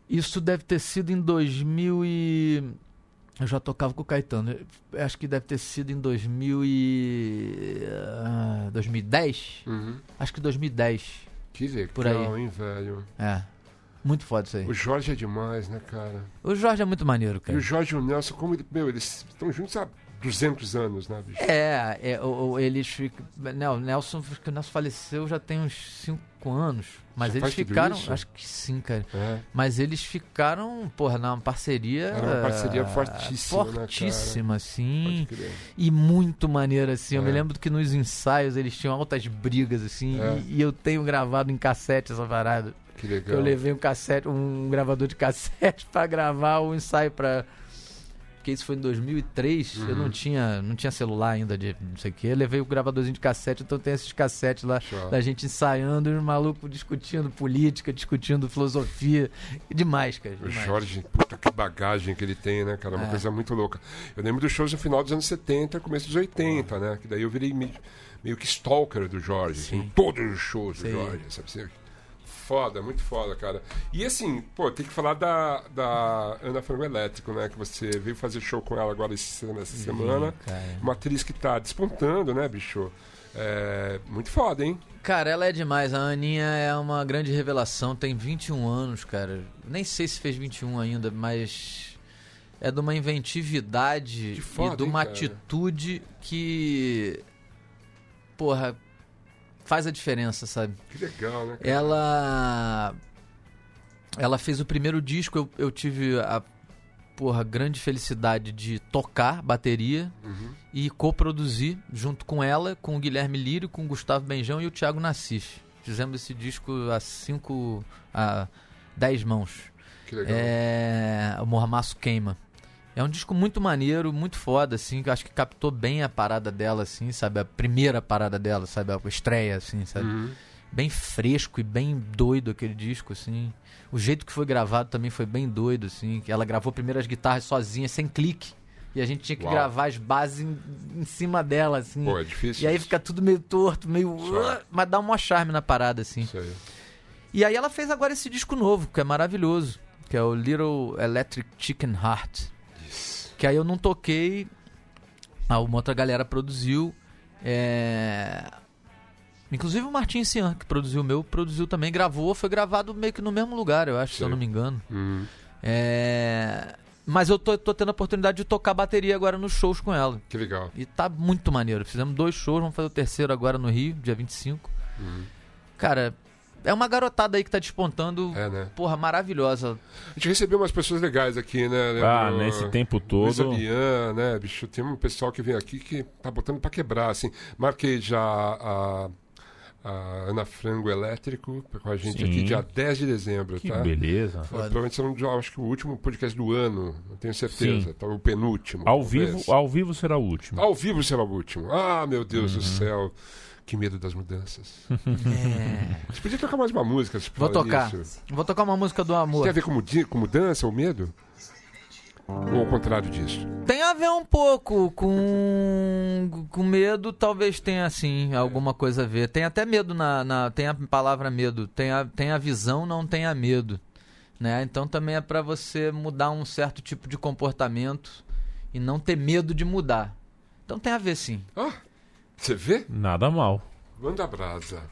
Isso deve ter sido em 2000 e... Eu já tocava com o Caetano. Eu Acho que deve ter sido em 2000 e... ah, 2010? Uhum. Acho que 2010. Que legal, Por aí. hein, velho? É. Muito foda isso aí. O Jorge é demais, né, cara? O Jorge é muito maneiro, E cara. o Jorge e o Nelson, como ele, meu, eles estão juntos há 200 anos, né, bicho? É, é o, eles ficam. Né, o Nelson, o Nelson faleceu já tem uns 5 anos. Mas eles ficaram. Acho que sim, cara. É. Mas eles ficaram, porra, numa parceria. Era uma parceria fortíssima, né? Fortíssima, assim. Pode crer. E muito maneira, assim. Eu É. me lembro que nos ensaios eles tinham altas brigas, assim. É. E, e eu tenho gravado em cassete essa parada. Que legal. eu levei um cassete, um gravador de cassete pra gravar o ensaio pra. Porque isso foi em 2003, eu Uhum. não tinha, não tinha celular ainda de não sei o que. Eu levei o gravadorzinho de cassete, então tem esses cassetes lá Show. da gente ensaiando e os malucos discutindo política, discutindo filosofia. Demais, cara. O Demais. Jorge, puta que bagagem que ele tem, né, cara? Uma É. coisa muito louca. Eu lembro dos shows no final dos anos 70, começo dos 80, né? Que daí eu virei meio, meio que stalker do Jorge. Em todos os shows do. Jorge, sabe? Foda, muito foda, cara. E assim, pô, tem que falar da, da Ana Frango Elétrico, né? Que você veio fazer show com ela agora esse- nessa semana. cara. Uma atriz que tá despontando, né, bicho? É, muito foda, hein? Cara, ela é demais. A Aninha é uma grande revelação. Tem 21 anos, cara. Nem sei se fez 21 ainda, mas é de uma inventividade foda, e de hein, uma cara? atitude que, porra, faz a diferença, sabe? Que legal, né? Cara? Ela, ela fez o primeiro disco. Eu, eu tive a porra grande felicidade de tocar bateria Uhum. e coproduzir junto com ela, com o Guilherme Lírio, com o Gustavo Benjão e o Thiago Nassif. Fizemos esse disco a cinco, a dez mãos. Que legal. É, o Mormaço Queima. É um disco muito maneiro, muito foda, assim, que eu acho que captou bem a parada dela, assim, sabe? A primeira parada dela, sabe? A estreia, assim, sabe? Uhum. Bem fresco e bem doido aquele disco, assim. O jeito que foi gravado também foi bem doido, assim. que Ela gravou primeiro as guitarras sozinha, sem clique. E a gente tinha que Uau. gravar as bases em, em cima dela, assim. Pô, é difícil. E aí fica tudo meio torto, meio. Só. Mas dá um maior charme na parada, assim. Isso aí. E aí ela fez agora esse disco novo, que é maravilhoso. Que é o Little Electric Chicken Heart. Que aí eu não toquei. Ah, uma outra galera produziu. É... Inclusive o Martin Cian, que produziu o meu, produziu também, gravou, foi gravado meio que no mesmo lugar, eu acho, se eu não me engano. Uhum. É... Mas eu tô, tô tendo a oportunidade de tocar bateria agora nos shows com ela. Que legal. E tá muito maneiro. Fizemos dois shows, vamos fazer o terceiro agora no Rio, dia 25. Uhum. Cara, é uma garotada aí que tá despontando. É, né? Porra, maravilhosa. A gente recebeu umas pessoas legais aqui, né? Ah, Lembro, nesse tempo Luiz todo. Alian, né, bicho? Tem um pessoal que vem aqui que tá botando pra quebrar, assim. Marquei já a, a Ana Frango Elétrico com a gente Sim. aqui dia 10 de dezembro, Que tá? beleza. Foda. provavelmente será, um- acho que o último podcast do ano, não tenho certeza. Sim. Tá, o penúltimo. Ao talvez. vivo, ao vivo será o último. Ao vivo será o último. Ah, meu Deus Uhum. do céu. Que medo das mudanças. É. Você podia tocar mais uma música, se Vou tocar. nisso. Vou tocar uma música do Tem amor. a ver com, com mudança ou medo? Ou ao contrário disso? Tem a ver um pouco com, com medo, talvez tenha assim, alguma coisa a ver. Tem até medo na. na tem a palavra medo. Tem a, tem a visão, não tem a medo. Né? Então também é pra você mudar um certo tipo de comportamento e não ter medo de mudar. Então tem a ver sim. Ah, você vê? Nada mal. Manda brasa.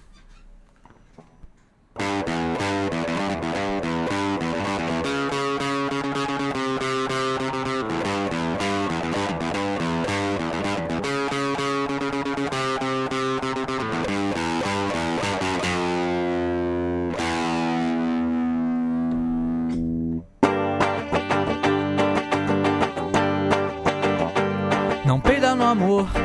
Não peida no amor.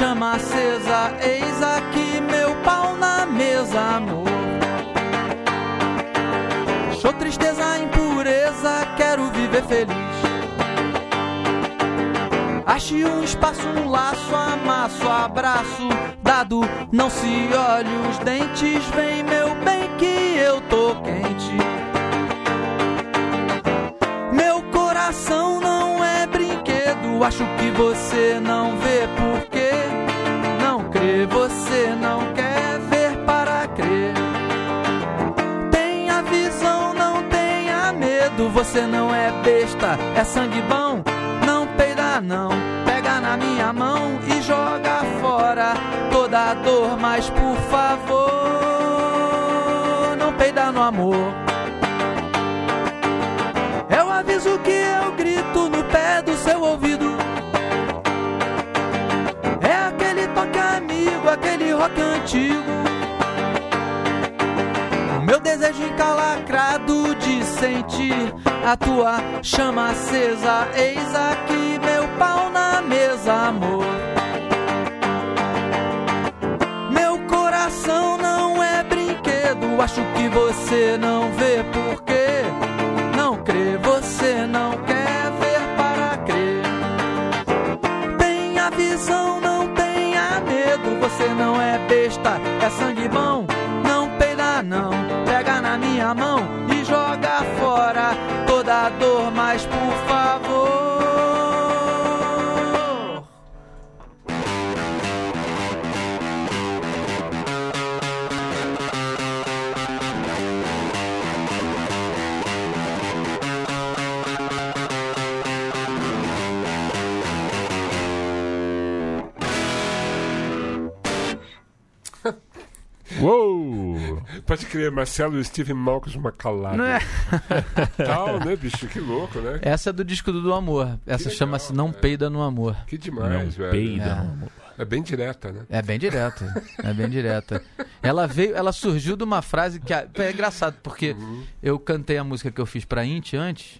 Chama acesa. Eis aqui meu pau na mesa, amor. Show tristeza, impureza, quero viver feliz. Ache um espaço, um laço, amasso, abraço da lado. Não se olhe os dentes, vem meu bem que eu tô quente. Meu coração não é brinquedo, acho que você não vê você não é besta, é sangue bom, não peida não. Pega na minha mão e joga fora toda a dor, mas por favor, não peida no amor. O aviso que eu grito no pé do seu ouvido. É aquele toque amigo, aquele rock antigo. O meu desejo encalacrado de sentir a tua chama acesa. Eis aqui meu pau na mesa, amor. Meu coração não é brinquedo, acho que você não vê porque não crê, você não quer ver para crer. Tenha visão, não tenha medo, você não é besta, é sangue bom, dor, mas por crer, Marcelo e Steven Malcolm uma calada. Não é? Tal, né, bicho? Que louco, né? Essa é do disco do Amor. Essa legal, chama-se Não Peida no Amor. Que Não demais, velho. peida, É. não. É bem direta, né? É bem direta. É bem direta. Ela veio, ela surgiu de uma frase que a- é engraçado, porque eu cantei a música que eu fiz pra Inti antes,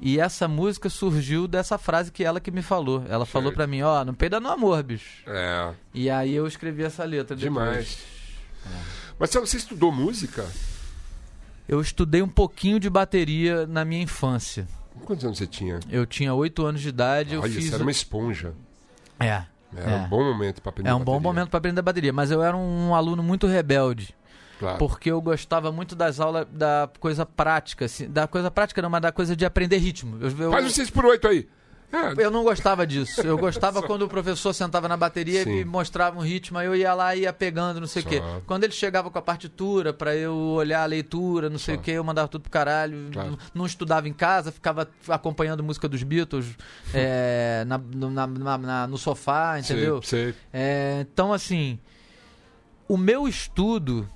e essa música surgiu dessa frase que ela que me falou. Ela falou pra mim, ó, não peida no amor, bicho. É, E aí eu escrevi essa letra depois. demais. Marcelo, você estudou música? Eu estudei um pouquinho de bateria na minha infância. Quantos anos você tinha? Eu tinha oito anos de idade, eu Olha, fiz você era uma esponja. É. Era É. um bom momento pra aprender É um bom bateria. momento pra aprender bateria, mas eu era um aluno muito rebelde. Claro. Porque eu gostava muito das aulas da coisa prática, assim, da coisa prática não, mas da coisa de aprender ritmo. Eu, eu, Faz um 6 por 8 aí. É, eu não gostava disso. Eu gostava quando o professor sentava na bateria Sim. e me mostrava um ritmo, aí eu ia lá e ia pegando, não sei o Só. quê. Quando ele chegava com a partitura pra eu olhar a leitura, não sei o quê, eu mandava tudo pro caralho. Claro. Não, não estudava em casa, ficava acompanhando música dos Beatles é, na- no- na- na- na- no sofá, entendeu? Sei, sei. É, então, assim, o meu estudo.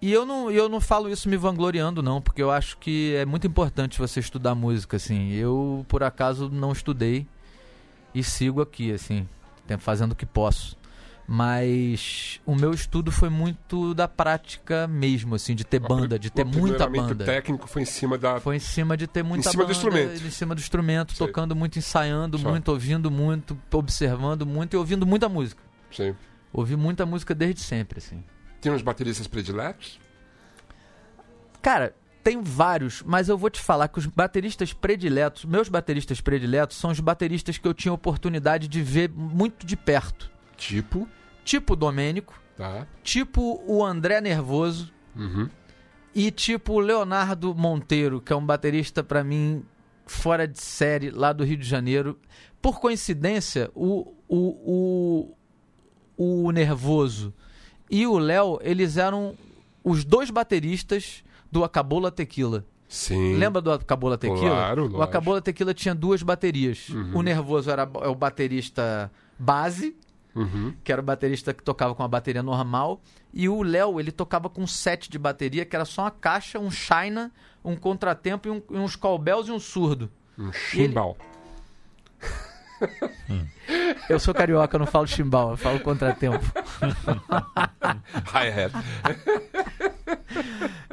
E eu não, eu não falo isso me vangloriando, não, porque eu acho que é muito importante você estudar música, assim. Eu, por acaso, não estudei e sigo aqui, assim, fazendo o que posso. Mas o meu estudo foi muito da prática mesmo, assim, de ter banda, de ter o muita banda. técnico foi em cima da... Foi em cima de ter muita cima do banda, instrumento. Em cima do instrumento, Sei. tocando muito, ensaiando Só. muito, ouvindo muito, observando muito e ouvindo muita música. Sim. Ouvi muita música desde sempre, assim. Tem uns bateristas prediletos? Cara, tem vários, mas eu vou te falar que os bateristas prediletos, meus bateristas prediletos, são os bateristas que eu tinha oportunidade de ver muito de perto. Tipo... Tipo o Domênico, Tá. tipo o André Nervoso Uhum. e tipo o Leonardo Monteiro, que é um baterista pra mim fora de série lá do Rio de Janeiro. Por coincidência, o, o, o, o Nervoso e o Léo, eles eram os dois bateristas do Acabola Tequila. Sim. Lembra do Acabola Tequila? Claro, o lógico. Acabola Tequila tinha duas baterias. Uhum. O Nervoso era o baterista base, Uhum. que era o baterista que tocava com a bateria normal, e o Léo, ele tocava com um set de bateria que era só uma caixa, um China, um contratempo e, um, e uns cowbells e um surdo. Um chimbal. Eu sou carioca, eu não falo chimbal, eu falo contratempo. Hi-hat.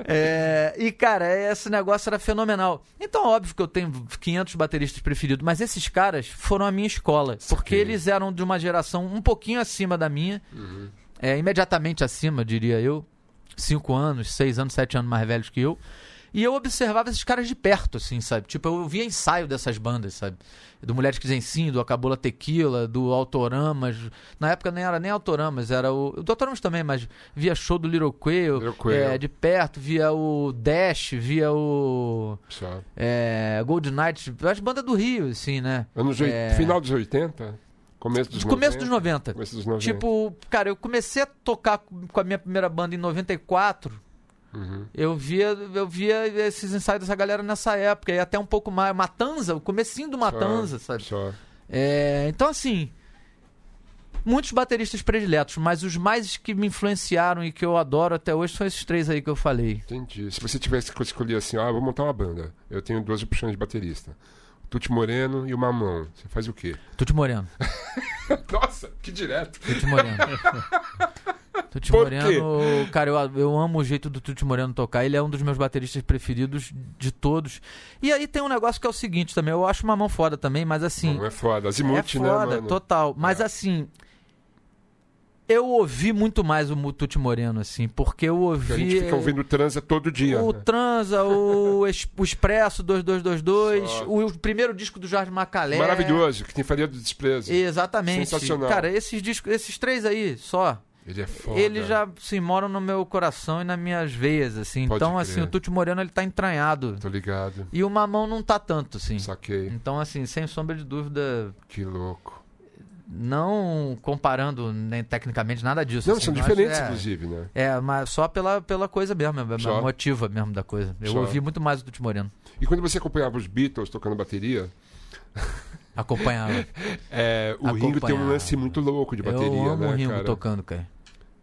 É, e, cara, esse negócio era fenomenal. Então, óbvio que eu tenho 500 bateristas preferidos, mas esses caras foram a minha escola. Porque eles eram de uma geração um pouquinho acima da minha. É, imediatamente acima, diria eu. Cinco anos, seis anos, sete anos mais velhos que eu. E eu observava esses caras de perto, assim, sabe? Tipo, eu via ensaio dessas bandas, sabe? Do Mulheres que Dizem Sim, do Acabula Tequila, do Autoramas. Na época nem era nem Autoramas, era o. Do Autoramas também, mas via show do Little Quail, Little Quail. é, de perto, via o Dash, via o. Só. É, Gold Night, as bandas do Rio, assim, né? Anos É. Final dos 80? Começo dos começo 90? dos 90. Começo dos 90. Tipo, cara, eu comecei a tocar com a minha primeira banda em 94. Uhum. Eu via, eu via esses ensaios dessa galera nessa época, e até um pouco mais. Matanza, o comecinho do Matanza, Só, sabe? Só. É, então, assim. Muitos bateristas prediletos, mas os mais que me influenciaram e que eu adoro até hoje são esses três aí que eu falei. Entendi. Se você tivesse que escolher assim, ah, vou montar uma banda. Eu tenho duas opções de baterista. O Tuti Moreno e o Mamão. Você faz o quê? Tuti Moreno. Nossa, que direto. Tuti Moreno. Tuti Por Moreno, cara, eu, eu amo o jeito do Tuti Moreno tocar. Ele é um dos meus bateristas preferidos de todos. E aí tem um negócio que é o seguinte também. Eu acho uma mão foda também, mas assim. Não é foda. Azimuth, é né, foda, mano? total. Mas assim. Eu ouvi muito mais o Tuti Moreno, assim, porque eu ouvi. Porque a gente fica ouvindo transa todo dia. O né? Transa, o, Es- o Expresso 2222, Só. o, o primeiro disco do Jorge Macalé. Maravilhoso, que tem Faria do Desprezo. Exatamente. Sensacional. Cara, esses discos, esses três aí, só. Ele é foda. Eles já se moram no meu coração e nas minhas veias, assim. Pode então, crer. assim, o Tuti Moreno ele tá entranhado. Tô ligado. E o Mamão não tá tanto, assim. Saquei. Então, assim, sem sombra de dúvida, Que louco. Não comparando nem tecnicamente nada disso. Não, assim, são mas diferentes, é, inclusive, né? É, mas só pela, pela coisa mesmo, a Só? motiva mesmo da coisa. Eu Só. ouvi muito mais o Tuti Moreno. E quando você acompanhava os Beatles tocando bateria, Acompanhava. é, o Ringo tem um lance muito louco de bateria, eu amo né, o Ringo cara? tocando, cara.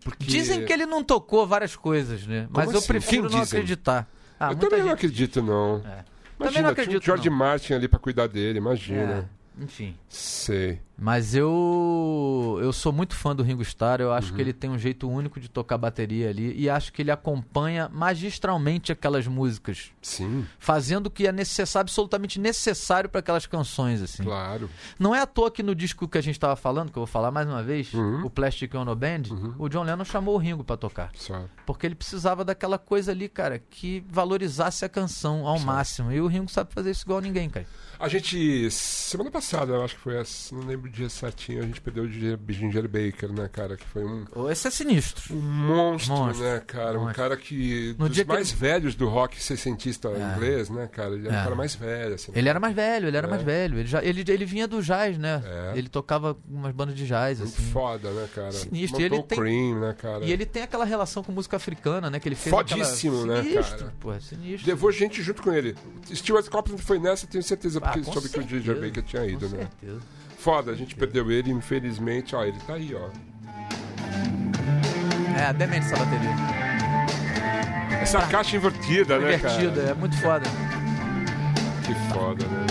Porque... Dizem que ele não tocou várias coisas, né? Mas eu assim? prefiro Quem não dizem? acreditar. Ah, eu também não acredito, não. É. Também Imagina, não tinha acredito, o George não. Martin ali pra cuidar dele, imagina. É, enfim. Sei. Mas eu eu sou muito fã do Ringo Starr, eu acho Uhum. que ele tem um jeito único de tocar bateria ali e acho que ele acompanha magistralmente aquelas músicas, Sim, fazendo o que é necessário, absolutamente necessário para aquelas canções assim. claro. Não é à toa que no disco que a gente estava falando, que eu vou falar mais uma vez, Uhum. o Plastic Ono Band, o John Lennon chamou o Ringo para tocar. Só. Porque ele precisava daquela coisa ali, cara, que valorizasse a canção ao máximo. E o Ringo sabe fazer isso igual ninguém, cara. A gente, semana passada, eu acho que foi, essa, não lembro dia certinho, a gente perdeu o Ginger- Baker, né, cara? Que foi um, Esse é sinistro. um monstro, Monstro. né, cara? Um Monstro. cara que, No dos dia que mais ele- velhos do rock sessentista É. inglês, né, cara? Ele era É. o cara mais velho, assim. Ele era mais velho, ele era É. mais velho. Ele, já, ele, ele vinha do jazz, né? É. Ele tocava umas bandas de jazz, Muito assim. foda, né, cara? Sinistro. Montou E ele tem- Cream, né, cara? E ele tem aquela relação com música africana, né? Que ele fez Fodíssimo, aquela... né, sinistro, cara? Pô, sinistro. Levou gente junto com ele. Stuart Copeland foi nessa, tenho certeza, Ah, porque ele com soube que o Ginger certeza, Baker tinha ido, Com né? certeza. Foda, a gente perdeu ele, infelizmente. Ó, ele tá aí, ó. É, demente essa bateria. Essa caixa invertida, né, Invertida, cara? é muito foda. Que foda, né?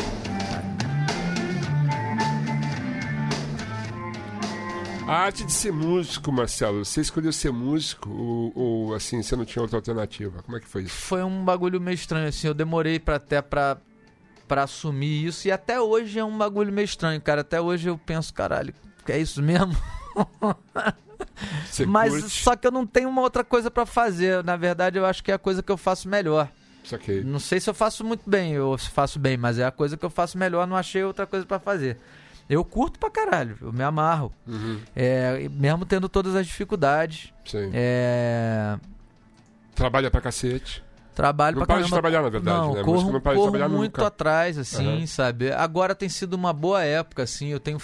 A arte de ser músico, Marcelo. Você escolheu ser músico ou, ou, assim, você não tinha outra alternativa? Como é que foi isso? Foi um bagulho meio estranho, assim. Eu demorei pra, até pra, pra assumir isso. E até hoje é um bagulho meio estranho, cara. Até hoje eu penso, caralho, é isso mesmo? Mas curte? só que eu não tenho uma outra coisa pra fazer. Na verdade, eu acho que é a coisa que eu faço melhor. Saquei. Não sei se eu faço muito bem ou se faço bem, mas é a coisa que eu faço melhor. Não achei outra coisa pra fazer. Eu curto pra caralho, eu me amarro. Uhum, É, mesmo tendo todas as dificuldades. sim. É, Trabalha pra cacete. Trabalho Não pra para de trabalhar, na verdade, não, né? corro, não para corro muito nunca. atrás, assim, Aham. sabe? Agora tem sido uma boa época, assim. Eu tenho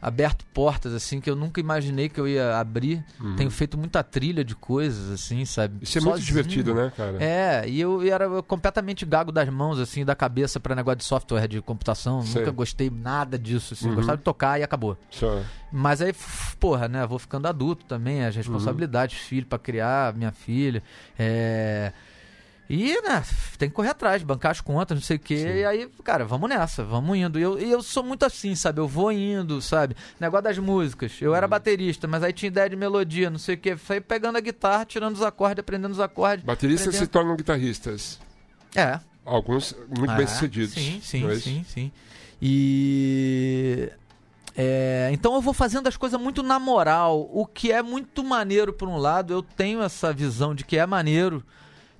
aberto portas, assim, que eu nunca imaginei que eu ia abrir. Tenho feito muita trilha de coisas, assim, sabe? Uhum. Isso é muito Sozinho. divertido, né, cara? É, e eu era completamente gago das mãos, assim, da cabeça pra negócio de software de computação. Sei. Nunca gostei nada disso, assim. Uhum. Gostava de tocar e acabou. Só. Mas aí, porra, né? Vou ficando adulto também, as responsabilidades, filho pra criar, minha filha. É. E, né, tem que correr atrás, bancar as contas, não sei o quê. Sim. E aí, cara, vamos nessa, vamos indo. E eu, e eu sou muito assim, sabe? Eu vou indo, sabe? Negócio das músicas. Eu Uhum. era baterista, mas aí tinha ideia de melodia, não sei o quê. Foi pegando a guitarra, tirando os acordes, aprendendo os acordes. Bateristas se aprendendo- tornam guitarristas. É, Alguns muito ah, bem sucedidos. Sim, sim, é sim, sim. E. é, então eu vou fazendo as coisas muito na moral, o que é muito maneiro por um lado. Eu tenho essa visão de que é maneiro.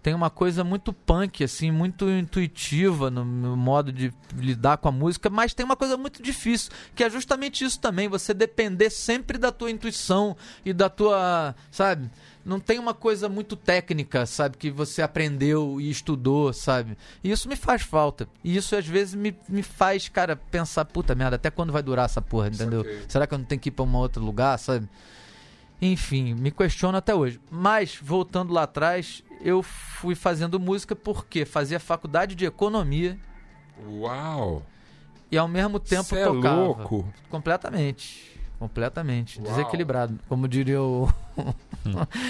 Tem uma coisa muito punk, assim, muito intuitiva no, no modo de lidar com a música, mas tem uma coisa muito difícil, que é justamente isso também, você depender sempre da tua intuição e da tua, sabe? Não tem uma coisa muito técnica, sabe? Que você aprendeu e estudou, sabe? E isso me faz falta. E isso às vezes me, me faz, cara, pensar, puta merda, até quando vai durar essa porra, entendeu? Saquei. Será que eu não tenho que ir pra um outro lugar, sabe? Enfim, me questiono até hoje. Mas, voltando lá atrás, eu fui fazendo música porque fazia faculdade de economia Uau! e ao mesmo tempo Cê é tocava. louco. Completamente. Completamente. Uau. Desequilibrado. Como diria o.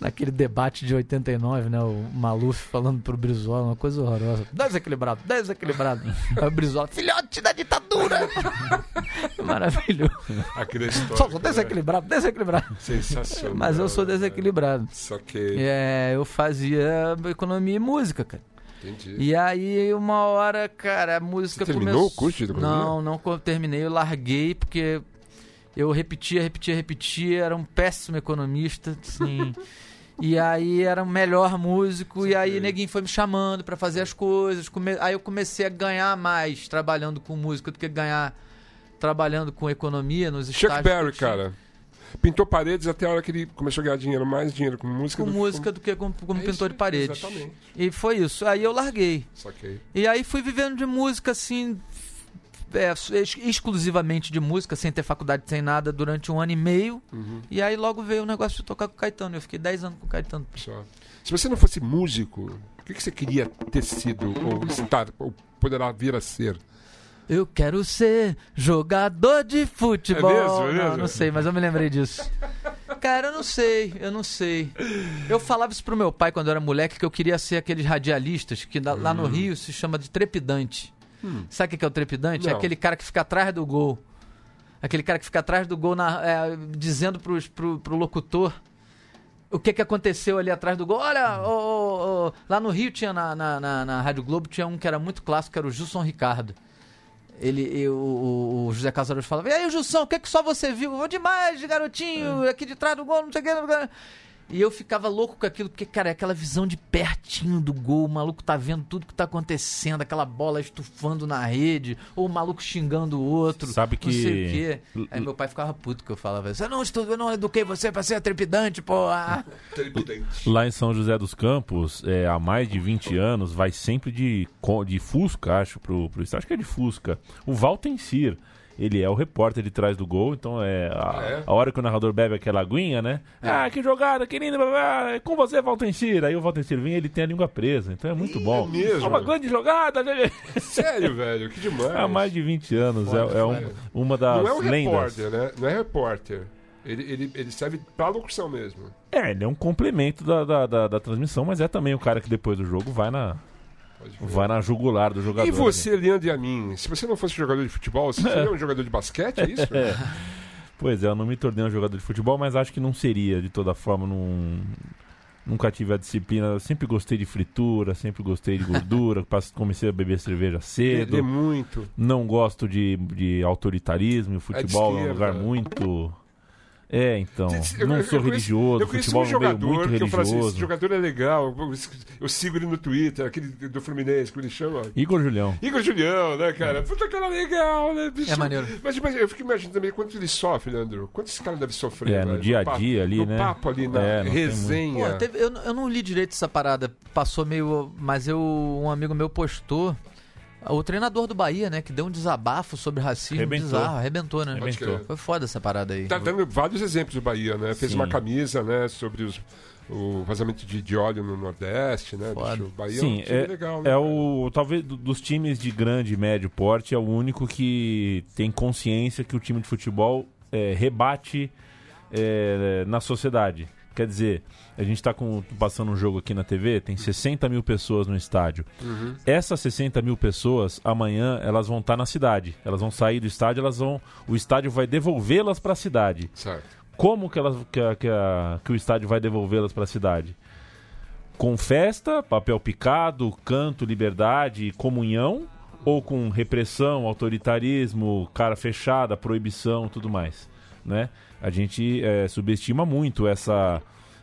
Naquele debate de 89, né? O Maluf falando pro Brizola, uma coisa horrorosa. Desequilibrado, desequilibrado. Aí o Brizola, filhote da ditadura! Maravilhoso. Aquele. Só sou desequilibrado, desequilibrado. Sensacional. Mas eu sou desequilibrado. Só que. É, eu fazia economia e música, cara. Entendi. E aí, uma hora, cara, a música Você terminou começou... o curso de economia? Não, não co- terminei, eu larguei porque eu repetia, repetia, repetia, era um péssimo economista, assim. e aí era o melhor músico, e aí Saquei. neguinho foi me chamando pra fazer as coisas. come- Aí eu comecei a ganhar mais trabalhando com música do que ganhar trabalhando com economia nos Chuck estágios. eu Berry, cara. Pintou paredes até a hora que ele começou a ganhar dinheiro, mais dinheiro com música. Com do que música do que como, como É pintor de paredes. Exatamente. E foi isso. Aí eu larguei. Saquei. E aí fui vivendo de música assim. é, ex- exclusivamente de música, sem ter faculdade, sem nada, durante um ano e meio. Uhum. E aí logo veio o negócio de tocar com o Caetano. Eu fiquei 10 anos com o Caetano. Só. Se você não fosse músico, o que, que você queria ter sido, ou estar, ou poderá vir a ser? Eu quero ser jogador de futebol. É mesmo, é Não, mesmo? não sei, mas eu me lembrei disso. Cara, eu não sei, eu não sei. Eu falava isso pro meu pai quando eu era moleque, que eu queria ser aqueles radialistas que lá- no Hum. Rio se chama de trepidante. Sabe o que é o trepidante? É Não. aquele cara que fica atrás do gol. Aquele cara que fica atrás do gol na- é, dizendo pros, pro, pro locutor o que, que aconteceu ali atrás do gol. Olha, ô, ô, ô, lá no Rio tinha na, na, na, na Rádio Globo, tinha um que era muito clássico, que era o Gilson Ricardo. Ele, e o, o- José Casares falava, e aí, Gilson, o que, que só você viu? Vou demais, garotinho, aqui de trás do gol, não sei o que. Que." E eu ficava louco com aquilo, porque, cara, é aquela visão de pertinho do gol, o maluco tá vendo tudo que tá acontecendo, aquela bola estufando na rede, ou o maluco xingando o outro. Sabe Não sei o que- quê. Aí meu pai ficava puto que eu falava isso. Eu não estudo, eu não eduquei você pra ser trepidante, porra. Lá em São José dos Campos, é, há mais de 20 anos, vai sempre de, de Fusca, acho, pro, pro estádio. Acho que é de Fusca. O Valtencir, ele é o repórter de trás do gol, então é a, é? a hora que o narrador bebe aquela aguinha, né? Ah, que jogada, que blá, é com você, Valtencir. Aí o Valtencir vem ele tem a língua presa, então é muito bom. mesmo? É uma grande jogada, né? Sério, velho, que demais. Há mais de 20 anos, é, é um- uma das Não é um lendas. repórter, né? Não é repórter. Ele, ele, ele serve pra locução mesmo. É, ele é um complemento da, da, da- da transmissão, mas é também o cara que depois do jogo vai na. Vai na jugular do jogador. E né? você, Leandro e a mim, se você não fosse jogador de futebol, você seria um jogador de basquete, é isso? Pois é, eu não me tornei um jogador de futebol, mas acho que não seria, de toda forma, não... Nunca tive a disciplina, eu sempre gostei de fritura, sempre gostei de gordura, comecei a beber cerveja cedo. Lê muito. Não gosto de, de autoritarismo, o futebol é, um esquerda. lugar muito. É, então. Eu- não eu- sou eu conheço- religioso, Eu o conheci futebol um é um meio jogador muito que eu falo assim, esse jogador é legal, eu, eu sigo ele no Twitter, aquele do Fluminense, como ele chama? Igor Julião. Igor Julião, né, cara? Puta cara legal, né, bicho? É maneiro. Mas, mas eu fico imaginando também quanto ele sofre, Leandro. Quanto esse cara deve sofrer, É, no velho? dia a papo- dia ali, no né? papo ali, na É, resenha. Pô, teve- eu, eu não li direito essa parada, passou meio. Mas eu, um amigo meu postou. O treinador do Bahia, né, que deu um desabafo sobre racismo Arrebentou. bizarro, arrebentou, né? Crer. Foi foda essa parada aí. Tá dando vários exemplos do Bahia, né? Fez Sim. uma camisa, né, sobre os, o vazamento de, de óleo no Nordeste, né? Foda. Bicho? O Bahia Sim, é um time é, legal, né? é o. Talvez do- dos times de grande e médio porte, é o único que tem consciência que o time de futebol é, rebate é, na sociedade. Quer dizer, a gente está passando um jogo aqui na TV, tem 60 mil pessoas no estádio. Uhum. Essas 60 mil pessoas, amanhã, elas vão estar na cidade. Elas vão sair do estádio, elas vão. O estádio vai devolvê-las para a cidade. Certo. Como que, elas, que, a- que, a- que o estádio vai devolvê-las para a cidade? Com festa, papel picado, canto, liberdade, comunhão, ou com repressão, autoritarismo, cara fechada, proibição, tudo mais, né? A gente eh, subestima muito essa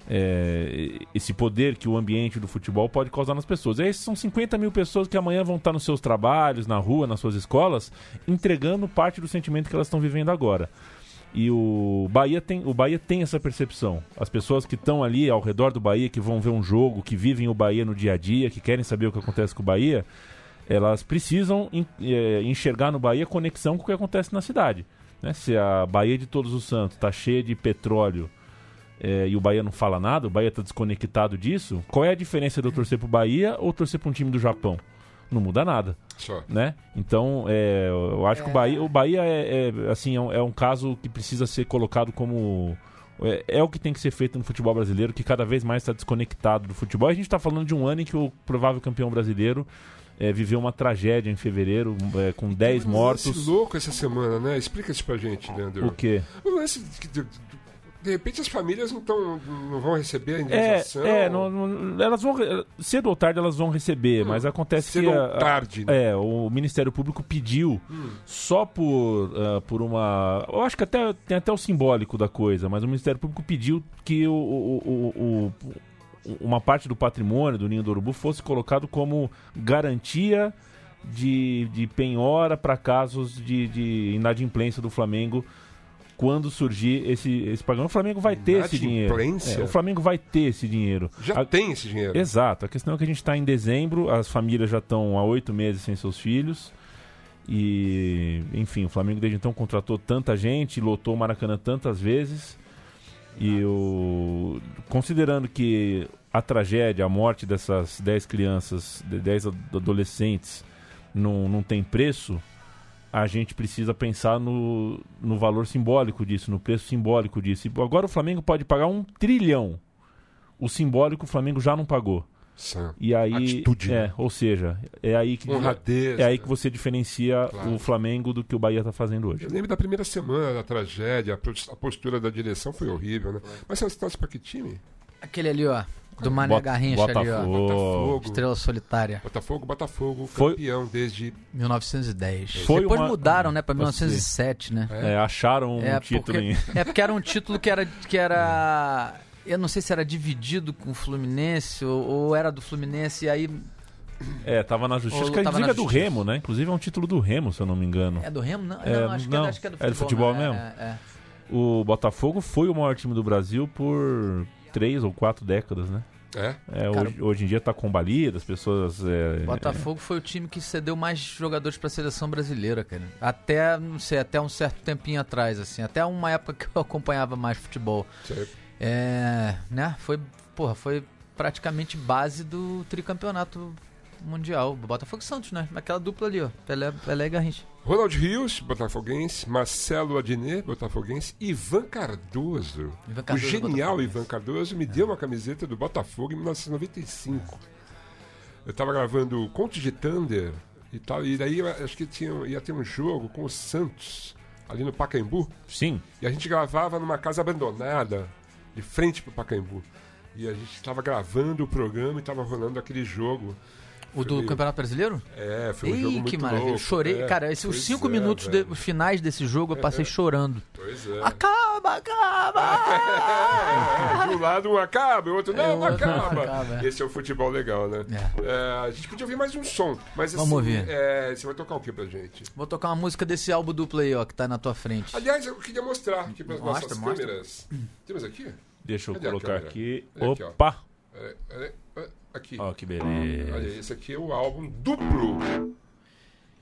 é, esse poder que o ambiente do futebol pode causar nas pessoas. E aí são 50 mil pessoas que amanhã vão estar nos seus trabalhos, na rua, nas suas escolas, entregando parte do sentimento que elas estão vivendo agora. E o Bahia tem, o Bahia tem essa percepção. As pessoas que estão ali ao redor do Bahia, que vão ver um jogo, que vivem o Bahia no dia a dia, que querem saber o que acontece com o Bahia, elas precisam eh, enxergar no Bahia conexão com o que acontece na cidade. Né? Se a Bahia de Todos os Santos está cheia de petróleo eh, e o Bahia não fala nada, o Bahia está desconectado disso, qual é a diferença de eu torcer pro Bahia ou torcer para um time do Japão? Não muda nada Só. né? Então, é, eu acho que o Bahia, o Bahia é, é, assim, é um, é um caso que precisa ser colocado como é, é o que tem que ser feito no futebol brasileiro, que cada vez mais está desconectado do futebol. A gente está falando de um ano em que o provável campeão brasileiro é, viveu uma tragédia em fevereiro, é, com 10 Teve um mortos. lance louco essa semana, né? Explica isso pra gente, Leandro. O quê? O lance de, de, repente as famílias não, tão, não vão receber a É, indenização. é não, não- elas vão cedo ou tarde elas vão receber, mas acontece cedo que ou a- a- tarde, né? é, o Ministério Público pediu só por ah, por uma, eu acho que até tem até o simbólico da coisa, mas o Ministério Público pediu que o- o- o- o- uma parte do patrimônio do Ninho do Urubu fosse colocado como garantia de, de penhora para casos de, de inadimplência do Flamengo quando surgir esse, esse pagamento. O Flamengo vai ter esse dinheiro. É, o Flamengo vai ter esse dinheiro. Já A- tem esse dinheiro. Exato. A questão é que a gente está em dezembro, as famílias já estão há oito meses sem seus filhos. E, enfim, o Flamengo desde então contratou tanta gente, lotou o Maracanã tantas vezes. E o, considerando que a tragédia, a morte dessas 10 crianças, de 10 ad- adolescentes, não, não tem preço, a gente precisa pensar no, no valor simbólico disso, no preço simbólico disso. E agora o Flamengo pode pagar um trilhão. O simbólico o Flamengo já não pagou. Sã. E aí, Atitude, é, né? ou seja, é aí que Honradez. é aí que você diferencia Claro. o Flamengo do que o Bahia está fazendo hoje. Eu lembro da primeira semana da tragédia, a pos- a postura da direção foi horrível, né? Mas você torce pra que time? Aquele ali, ó. Do Mané Bota- Garrincha ali, ó. Botafogo. Botafogo. Estrela Solitária. Botafogo, Botafogo, Foi- campeão desde 1910. Foi Depois uma- mudaram, né, ser. 1907, né? É, acharam um É, título porque, em. é porque era um título que era, que era. Eu não sei se era dividido com o Fluminense ou, ou era do Fluminense, e aí. É, tava na justiça. Ou Acho que tava inclusive na é do justiça. Remo, né? Inclusive é um título do Remo, se eu não me engano. É do Remo? Não, É, não, acho, que não, é, acho que é do é do futebol né? mesmo? É, é. O Botafogo foi o maior time do Brasil por três ou quatro décadas, né? É? É, Cara, hoje, hoje em dia tá combalido, as pessoas. É, Botafogo foi o time que cedeu mais jogadores pra seleção brasileira, cara. Até, não sei, até um certo tempinho atrás, assim. Até uma época que eu acompanhava mais futebol. Certo. É, né? Foi, porra, foi praticamente base do tricampeonato mundial. Botafogo e Santos, né? Aquela dupla ali, ó. Pelé, Pelé e Garrincha. Ronald Rios, botafoguense, Marcelo Adnet, botafoguense, Ivan Cardoso. Ivan o Cardoso, genial. Ivan Cardoso me deu uma camiseta do Botafogo em 1995. Eu tava gravando Contos de Thunder e tal, e daí eu acho que tinha, ia ter um jogo com o Santos, ali no Pacaembu, Sim. e a gente gravava numa casa abandonada, de frente pro Pacaembu. E a gente estava gravando o programa e estava rolando aquele jogo. O do meio- Campeonato Brasileiro? É, foi um jogo Ih, muito que maravilha. louco. Chorei, É, cara, esses cinco é, minutos de- finais desse jogo eu passei chorando. Pois é. Acaba, acaba! É, de um lado um acaba, o outro não, É, não outro não acaba. acaba, é. Esse é o futebol legal, né? É, a gente podia ouvir mais um som, mas assim, Vamos ouvir. é, você vai tocar o que pra gente? Vou tocar uma música desse álbum duplo aí, ó, que tá na tua frente. Aliás, eu queria mostrar aqui para as Mostra, nossas mostra. câmeras. Temos aqui? Deixa eu Cadê colocar aqui. Aqui. Opa! É, é, é, aqui. Ó, que beleza. Olha, esse aqui é o álbum duplo.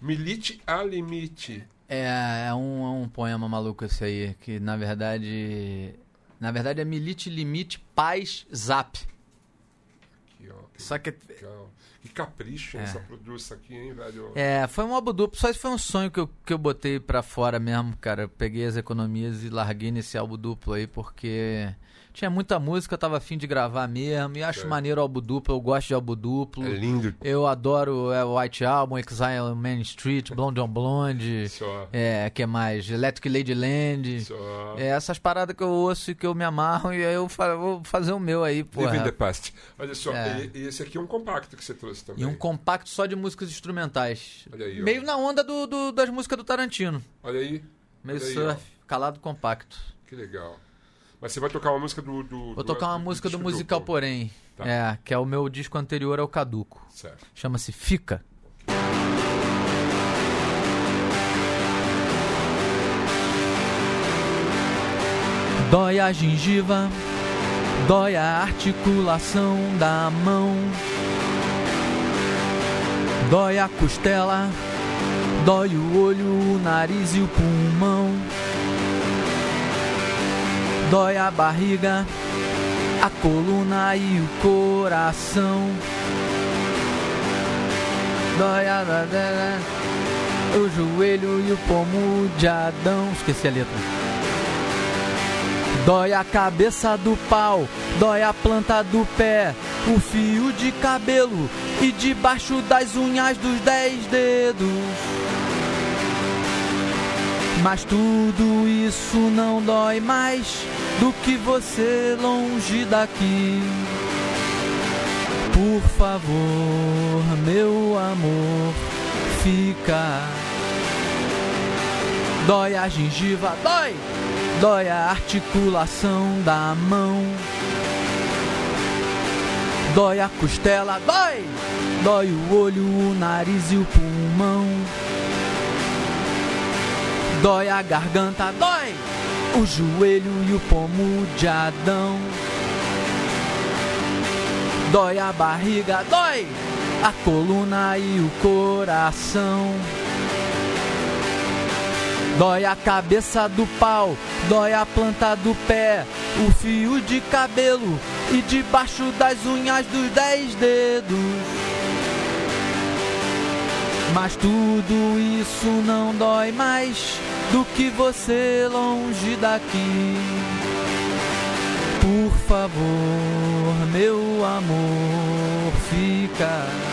Milite a Limite. É, é um, é um poema maluco esse aí, que na verdade. Na verdade é Milite Limite Paz Zap. Aqui, ó. Que Só que. legal. Que capricho É. essa produção aqui, hein, velho? É, foi um álbum duplo, só isso foi um sonho que eu, que eu botei pra fora mesmo, cara. Eu peguei as economias e larguei nesse álbum duplo aí, porque tinha muita música, eu tava afim de gravar mesmo, e acho Certo. maneiro álbum duplo, eu gosto de álbum duplo. É lindo. Eu adoro é, o White Album, Exile on Main Street, Blonde on Blonde, Só. é, que mais? Electric Ladyland. Só. É essas paradas que eu ouço e que eu me amarro, e aí eu vou fazer o meu aí, Live in the past. Olha só, É. e, e esse aqui é um compacto que você trouxe também. E um compacto só de músicas instrumentais. Olha aí, ó. Meio na onda do, do- das músicas do Tarantino. Olha aí. Meio Olha aí, surf, calado compacto. Que legal. Mas você vai tocar uma música do. do Vou tocar uma música do Musical Duplo. Porém, Tá. é, que é o meu disco anterior ao Caduco. Certo. Chama-se Fica. Dói a gengiva, dói a articulação da mão, dói a costela, dói o olho, o nariz e o pulmão, dói a barriga, a coluna e o coração. Dói a o joelho e o pomo de Adão. Esqueci a letra. Dói a cabeça do pau, dói a planta do pé, o fio de cabelo e debaixo das unhas dos dez dedos. Mas tudo isso não dói mais do que você longe daqui. Por favor, meu amor, fica. Dói a gengiva, dói! Dói a articulação da mão. Dói a costela, dói! Dói o olho, o nariz e o pulmão. Dói a garganta, dói! O joelho e o pomo de Adão. Dói a barriga, dói a coluna e o coração. Dói a cabeça do pau, dói a planta do pé, o fio de cabelo e debaixo das unhas dos dez dedos. Mas tudo isso não dói mais do que você longe daqui. Por favor, meu amor, fica.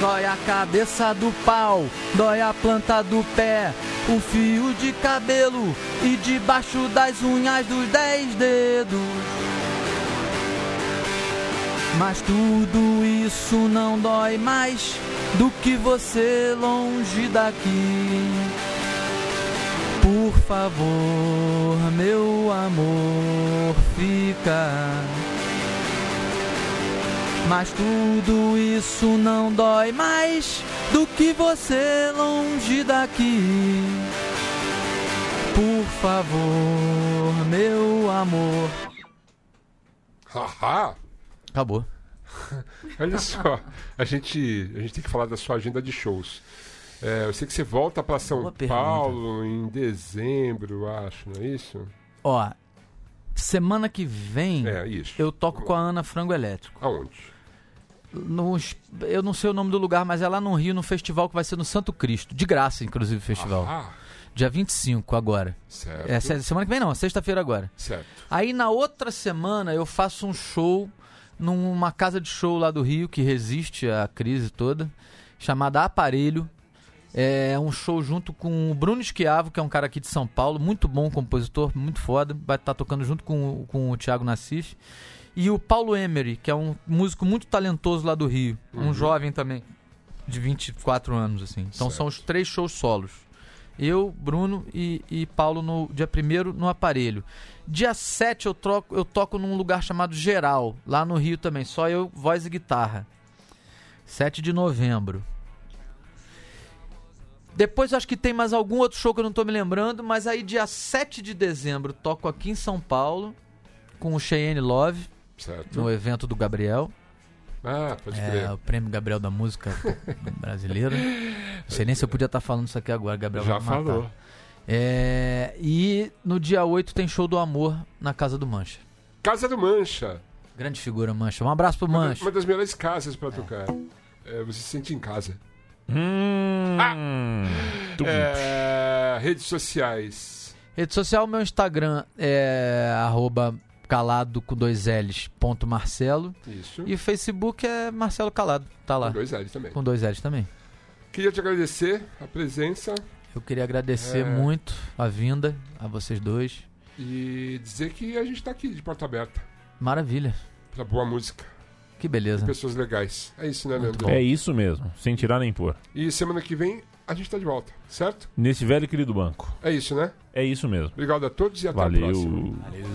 Dói a cabeça do pau, dói a planta do pé, o fio de cabelo e debaixo das unhas dos dez dedos. Mas tudo isso não dói mais do que você longe daqui. Por favor, meu amor, fica. Mas tudo isso não dói mais do que você longe daqui. Por favor, meu amor. Haha! Acabou. Olha só, a gente, a gente tem que falar da sua agenda de shows. É, eu sei que você volta para São Boa pergunta. Paulo em dezembro, acho, não é isso? Ó, semana que vem É, isso. eu toco com a Ana Frango Elétrico. Aonde? Eu não sei o nome do lugar, mas é lá no Rio, no festival que vai ser no Santo Cristo. De graça, inclusive, o festival. Ah, Dia 25 agora. certo. É, se- semana que vem não, é sexta-feira agora. Certo. Aí na outra semana eu faço um show numa casa de show lá do Rio que resiste à crise toda, chamada Aparelho. É um show junto com o Bruno Esquiavo, que é um cara aqui de São Paulo, muito bom compositor, muito foda. Vai estar tocando junto com, o- com o Thiago Nassif. E o Paulo Emery, que é um músico muito talentoso lá do Rio. Um jovem também, de 24 anos, assim. Então são os três shows solos. Eu, Bruno e, e Paulo no dia 1 no aparelho. Dia 7 eu, troco, eu toco num lugar chamado Geral, lá no Rio também. Só eu, voz e guitarra. 7 de novembro. Depois acho que tem mais algum outro show que eu não tô me lembrando, mas aí dia 7 de dezembro toco aqui em São Paulo com o Cheyenne Love, Certo. no evento do Gabriel. Ah, pode É, crer. o prêmio Gabriel da Música Brasileira. Não sei nem se eu podia estar falando isso aqui agora, Gabriel Já vai me matar. falou. É, e no dia 8 tem show do amor na Casa do Mancha. Casa do Mancha. Grande figura, Mancha. Um abraço pro Mancha. uma das melhores casas para tocar. É, você se sente em casa. Hum. Tum. É, redes sociais. Rede social, meu Instagram é arroba calado com dois L's, ponto Marcelo. Isso. E o Facebook é Marcelo Calado, tá lá. Com dois L's também. Com dois L's também. Queria te agradecer a presença Eu queria agradecer É. muito a vinda, a vocês dois. e dizer que a gente tá aqui de porta aberta Maravilha. pra boa música, Que beleza. pessoas legais. É isso, né, Leandro? É isso mesmo, sem tirar nem pôr. E semana que vem a gente está de volta, certo? Nesse velho e querido banco. É isso, né? É isso mesmo. Obrigado a todos e até Valeu. a próxima. Valeu.